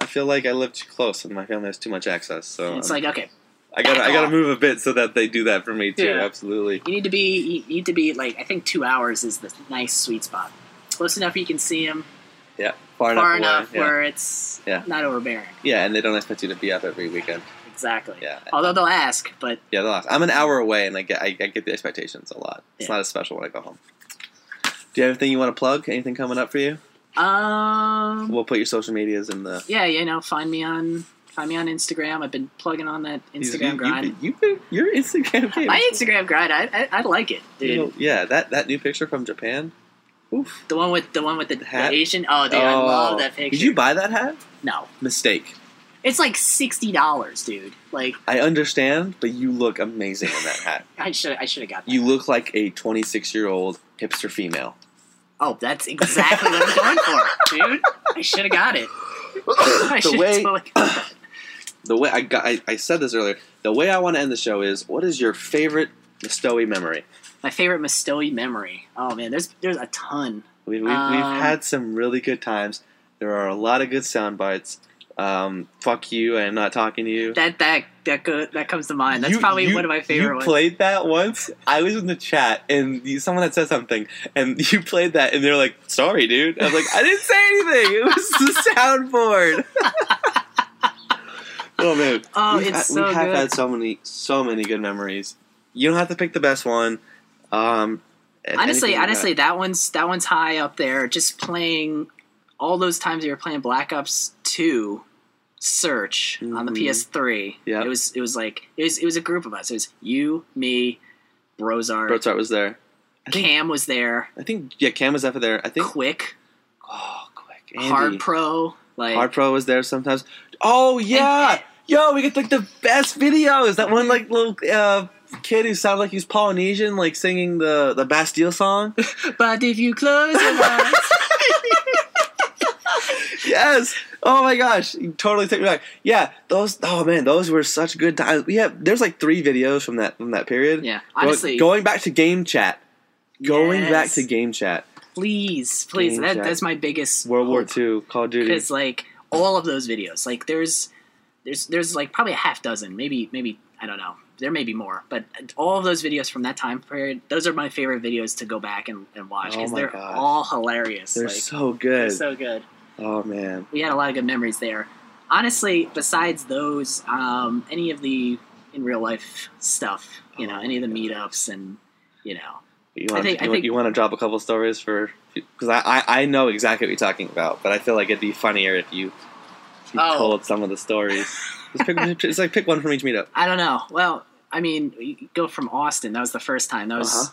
I feel like I live too close, and my family has too much access. So it's um, like, okay, I gotta I gotta move a bit so that they do that for me too. Yeah. Absolutely. you need to be you need to be like I think two hours is the nice sweet spot. Close enough you can see them, Yeah. Far, far enough. enough. Yeah. where it's Yeah. not overbearing. yeah, and they don't expect you to be up every weekend. Exactly. Yeah. Although they'll ask, but Yeah, they'll ask. I'm an hour away, and I get I, I get the expectations a lot. It's Yeah. not as special when I go home. Do you have anything you want to plug? Anything coming up for you? Um, We'll put your social medias in the. yeah, you know, find me on find me on Instagram. I've been plugging on that Instagram you, grind. You, you, your Instagram game. My Instagram grind, I, I, I like it, dude. You know, yeah, that that new picture from Japan. Oof. the one with the one with the, the hat? Asian. Oh, dude, I love Oh. that picture. Did you buy that hat? No, Mistake. it's like sixty dollars, dude. Like I understand, but you look amazing in that hat. I should I should have got that. You look like a 26 year old hipster female. Oh, that's exactly what I'm going for, dude. I should have got it. I the way totally the way I got, I, I said this earlier. The way I want to end the show is, what is your favorite Stowy memory? My favorite Mastoey memory. Oh man, there's there's a ton. We, we, we've Um, had some really good times. There are a lot of good sound bites. Um, fuck you, I'm not talking to you. That that that go, that comes to mind. That's You- probably you- one of my favorite ones. You ones. played that once. I was in the chat, and you, someone had said something, and you played that, and they're like, "Sorry, dude." I was like, "I didn't say anything. It was the soundboard." oh man! Oh, We've it's had- so we have good. had so many, so many good memories. You don't have to pick the best one. Um, honestly, anything you honestly, that one's that one's high up there. Just playing all those times you were playing Black Ops Two, Search on the Mhm. PS3. Yeah, it was it was like it was it was a group of us. It was you, me, Brozart. Brozart was there. I think- Cam was there, I think yeah, Cam was ever there. I think Quick, oh, quick, Andy. Hard Pro, like Hard Pro was there sometimes. Oh yeah, And- yo, we get like the best videos. That one like little uh, kid who sounded like he was Polynesian, like singing the the Bastille song. But if you close your eyes, yes. Oh my gosh, you totally took me back. Yeah, those. Oh man, those were such good times. We have there's like three videos from that from that period. yeah. Honestly, going back to game chat. Going back to game chat. please, please. Game That, chat. that's my biggest World War. II, Call of Duty. because like all of those videos like there's there's there's like probably a half dozen maybe maybe i don't know there may be more but all of those videos from that time period those are my favorite videos to go back and, and watch Oh because my they're God. all hilarious They're like, so they're good. so good oh man. we had a lot of good memories there honestly besides those um any of the in real life stuff you know Oh any of the my meetups and you know You want, think- I you, want- think- you want to drop a couple stories for because I, I I know exactly what you're talking about, but I feel like it'd be funnier if you, if you Oh. told some of the stories. Just pick, it's like pick one from each meetup. i don't know well i mean go from austin that was the first time that was Uh-huh.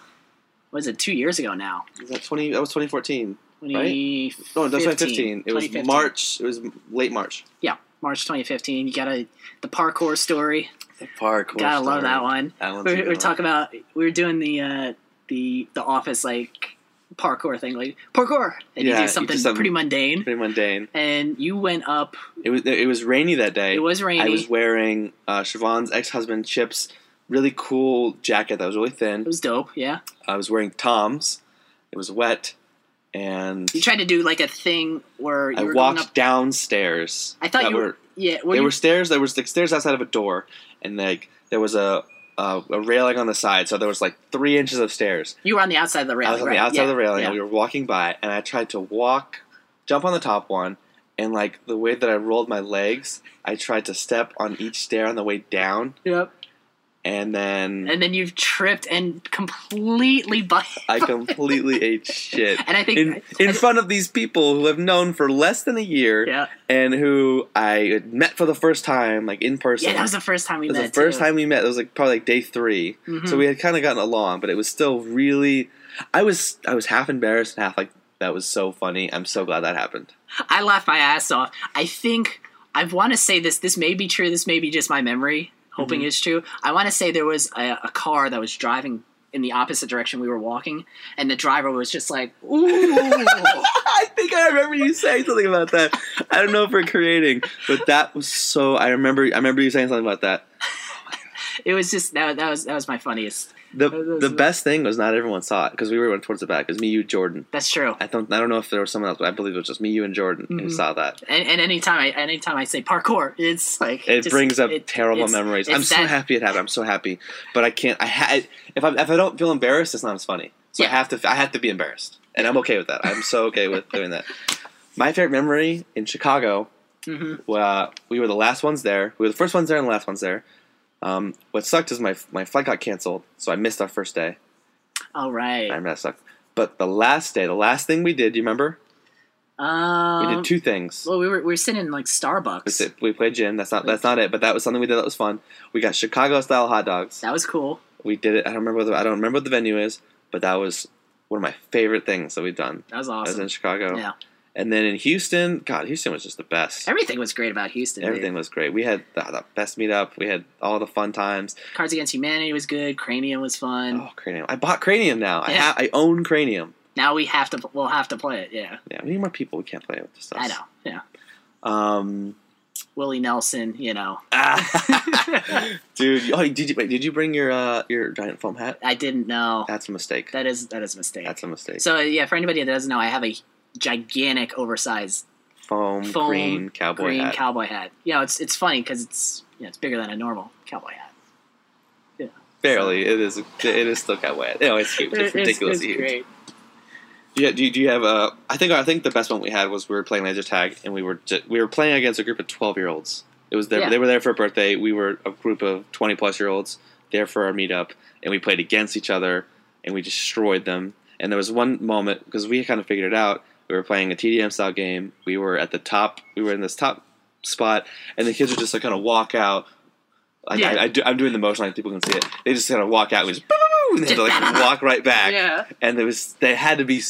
what was it two years ago now Was that twenty? That was 2014. 20, No, that's 2015. It was 2015. March. It was late March. Yeah, March 2015. You got a the parkour story. The parkour. Gotta love that one. We were, we were talking about we were doing the uh, the the office like parkour thing, like parkour, and Yeah, you do something something- pretty mundane. Pretty mundane. And you went up. It was it was rainy that day. It was rainy. I was wearing uh, Siobhan's ex husband Chip's really cool jacket that was really thin. it was dope. Yeah, I was wearing Tom's. It was wet, and you tried to do like a thing where you I were walked going up. downstairs. I thought you were. Yeah, well, there you, were stairs. There was like stairs outside of a door, and like there was a, a a railing on the side. So there was like three inches of stairs. you were on the outside of the railing. I was on right? the outside yeah, of the railing, Yeah. and we were walking by, and I tried to walk, jump on the top one, and like the way that I rolled my legs, I tried to step on each stair on the way down, Yep. And then And then you've tripped and completely. Bu- I completely ate shit. and I think. In, in front of these people who have known for less than a year yeah. and who I met for the first time, like in person. Yeah, that was the first time we It was met. the first too. time we met. It was like probably like day 3 Mhm. so we had kind of gotten along, but it was still really. I was I was half embarrassed and half like that was so funny. I'm so glad that happened. I laughed my ass off. I think I want to say this. This may be true. This may be just my memory. Hoping Mhm. it's true. I want to say there was a, a car that was driving in the opposite direction we were walking, and the driver was just like, "Ooh." I think I remember you saying something about that. I don't know if we're creating, but that was so. I remember. I remember you saying something about that. it was just that, that was that was my funniest. The the best thing was not everyone saw it because we were towards the back. It was me, you, Jordan. That's true. I don't. I don't know if there was someone else, but I believe it was just me, you, and Jordan who Mhm. saw that. And, and anytime I anytime I say parkour, it's like It just- brings up it- terrible it's- memories. it's I'm so happy it happened. I'm so happy, but I can't. I ha- if I if I don't feel embarrassed, it's not as funny. So I have to. I have to be embarrassed, and I'm okay with that. I'm so okay with doing that. My favorite memory in Chicago. Mhm. Uh, we were the last ones there. We were the first ones there and the last ones there. Um, what sucked is my my flight got canceled, so I missed our first day. All right. I right. remember that sucked. But the last day, the last thing we did, do you remember? Um, We did two things. Well, we were we were sitting in like Starbucks. We, sit, we played gin. That's not that's not it, but that was something we did that was fun. We got Chicago style hot dogs. That was cool. We did it. I don't remember what the, I don't remember what the venue is, but that was one of my favorite things that we've done. That was awesome. I was in Chicago. Yeah, And then in Houston, God, Houston was just the best. everything was great about Houston. dude. Everything was great. We had the, the best meetup. We had all the fun times. Cards Against Humanity was good. Cranium was fun. Oh, Cranium! I bought Cranium now. I Yeah. ha- I own Cranium. Now we have to. We'll have to play it. Yeah, Yeah, we need more people. We can't play it with just stuff. I know. Yeah, Um, Willie Nelson. You know, dude. Oh, did you wait? Did you bring your uh your giant foam hat? I didn't know. That's a mistake. That is that is a mistake. That's a mistake. So yeah, for anybody that doesn't know, I have a gigantic, oversized foam, foam green cowboy green hat. cowboy hat. You know, it's it's funny because it's you know, it's bigger than a normal cowboy hat. Yeah, Barely. It is. It is still cowboy hat. No, it's huge. It's ridiculously huge. great. Do you, do you, do you have a? I think I think the best one we had was we were playing laser tag and we were ju- we were playing against a group of twelve year olds. It was their, Yeah. they were there for a birthday. We were a group of twenty plus year olds there for our meetup, and we played against each other and we destroyed them. And there was one moment because we kind of figured it out. We were playing a TDM style game. We were at the top. We were in this top spot, and the kids would just like kind of walk out. Like Yeah. I, I do, I'm doing the motion like people can see it. They just kind of walk out and just and they had to like walk right back Yeah, and it was they had to be.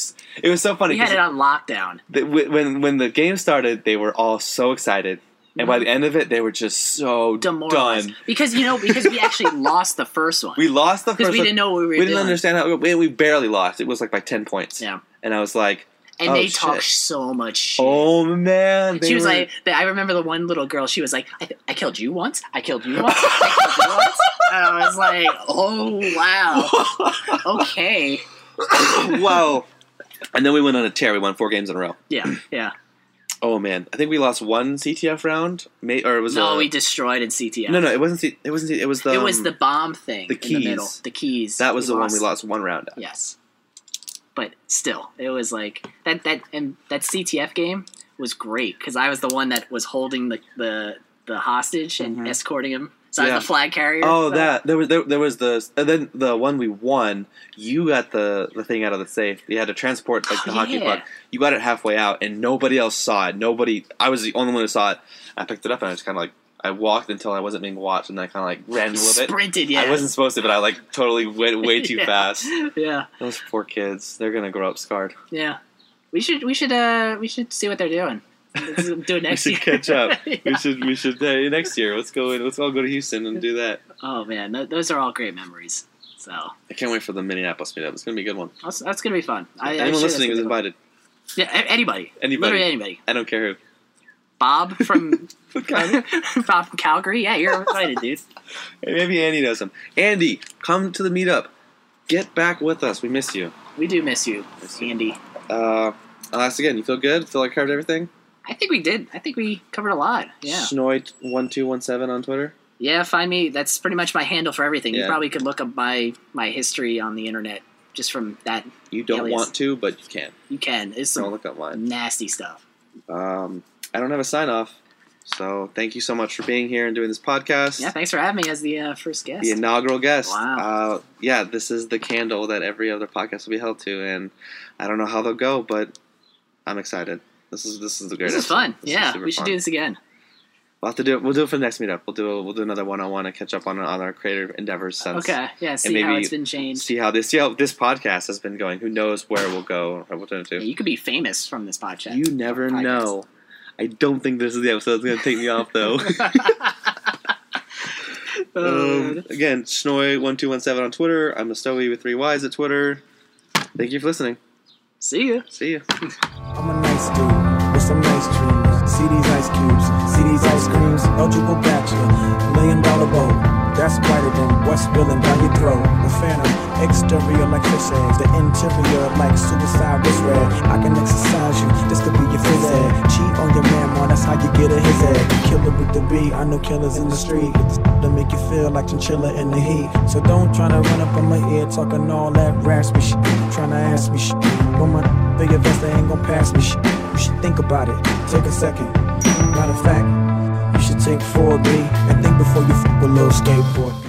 It was so funny we had it on lockdown. the- wh- when when the game started, they were all so excited, and by mm-hmm. the end of it, they were just so Demoralized done. because you know because we actually lost the first one We lost the first because we one. didn't know what we were we didn't understand how we, we barely lost. It was like by ten points. Yeah, and I was like, and Oh, they shit. talked so much shit. oh man. she was were- like, I remember the one little girl. She was like, I, I killed you once. I killed you once. I killed you once. And I was like, oh wow, okay, wow. And then we went on a tear. We won four games in a row. yeah, yeah. Oh man, I think we lost one CTF round, may, or it was No, a, we destroyed in CTF. no, no, it wasn't. C- It wasn't. C- It was the. it was um, the bomb thing. the in the middle. keys. The keys. That was the one we lost. lost one round at. Yes, but still, it was like that. That and that CTF game was great because I was the one that was holding the the, the hostage and Mhm. escorting him. So I Yeah. was the flag carrier. Oh, So- that there was there, there was the and then the one we won. You got the the thing out of the safe. You had to transport like the Oh, hockey yeah. puck. You got it halfway out, and nobody else saw it. Nobody. I was the only one who saw it. I picked it up and I just kind of like I walked until I wasn't being watched, and I kind of like ran a little bit. sprinted. Yeah, I wasn't supposed to, but I like totally went way too Yeah. fast. Yeah, Those poor kids. They're gonna grow up scarred. yeah. We should we should uh we should see what they're doing. Let's do it We next should year. catch up. Yeah. We should. We should. Uh, next year, let's go. in- Let's all go to Houston and do that. Oh man, th- those are all great memories. So I can't wait for the Minneapolis meetup. It's gonna be a good one. that's, that's gonna be fun. I, I'm Anyone sure listening is invited. Yeah, anybody, Anybody. literally anybody. I don't care who. Bob from Bob from Calgary. Yeah, you're invited, dude. Maybe Andy knows him. Andy, come to the meetup. Get back with us. We miss you. We do miss you, Miss you. Andy. Uh, I'll ask again. You feel good? Feel like I covered everything? I think we did. I think we covered a lot. Yeah. Schnoit1217 on Twitter. Yeah, find me. That's pretty much my handle for everything. Yeah. You probably could look up my my history on the internet just from that. You don't Alias. want to, but you can. You can. It's Don't some look up mine. nasty stuff. Um, I don't have a sign off. So thank you so much for being here and doing this podcast. Yeah, thanks for having me as the uh, first guest. the inaugural guest. Wow. Uh, yeah, this is the candle that every other podcast will be held to, and I don't know how they'll go, but I'm excited. This is this is the great. this is fun. This yeah, super we should fun. do this again. We'll have to do it. We'll do it for the next meetup. We'll do we'll do another one on one and catch up on on our creative endeavors since. Okay. Yeah. See how maybe it's been changed. See how this see how this podcast has been going. Who knows where we'll go or what we'll Yeah, do. you could be famous from this podcast. You never podcast. know. I don't think this is the episode that's going to take me off though. um, again, Schnoy1217 on Twitter. I'm a Astowie with three Y's at Twitter. Thank you for listening. See ya. See ya. I'm a nice dude with some nice dreams. See these ice cubes, see these ice creams. Eligible bachelor, million dollar boat. That's brighter than what's spilling down your throat. The phantom, exterior like fish eggs, the interior like suicide wrist red. I can exercise you, this could be your phys ed. Cheat on your man, man, that's how you get a his head. Killer with the B, I know killers in the street. To make you feel like chinchilla in the heat. So don't try to run up on my ear talking all that raspy shit. Trying to ask me shit. When my big events, they ain't gon' pass me shit. You should think about it, take a second. Matter of fact, take 4B and think before you f a little skateboard.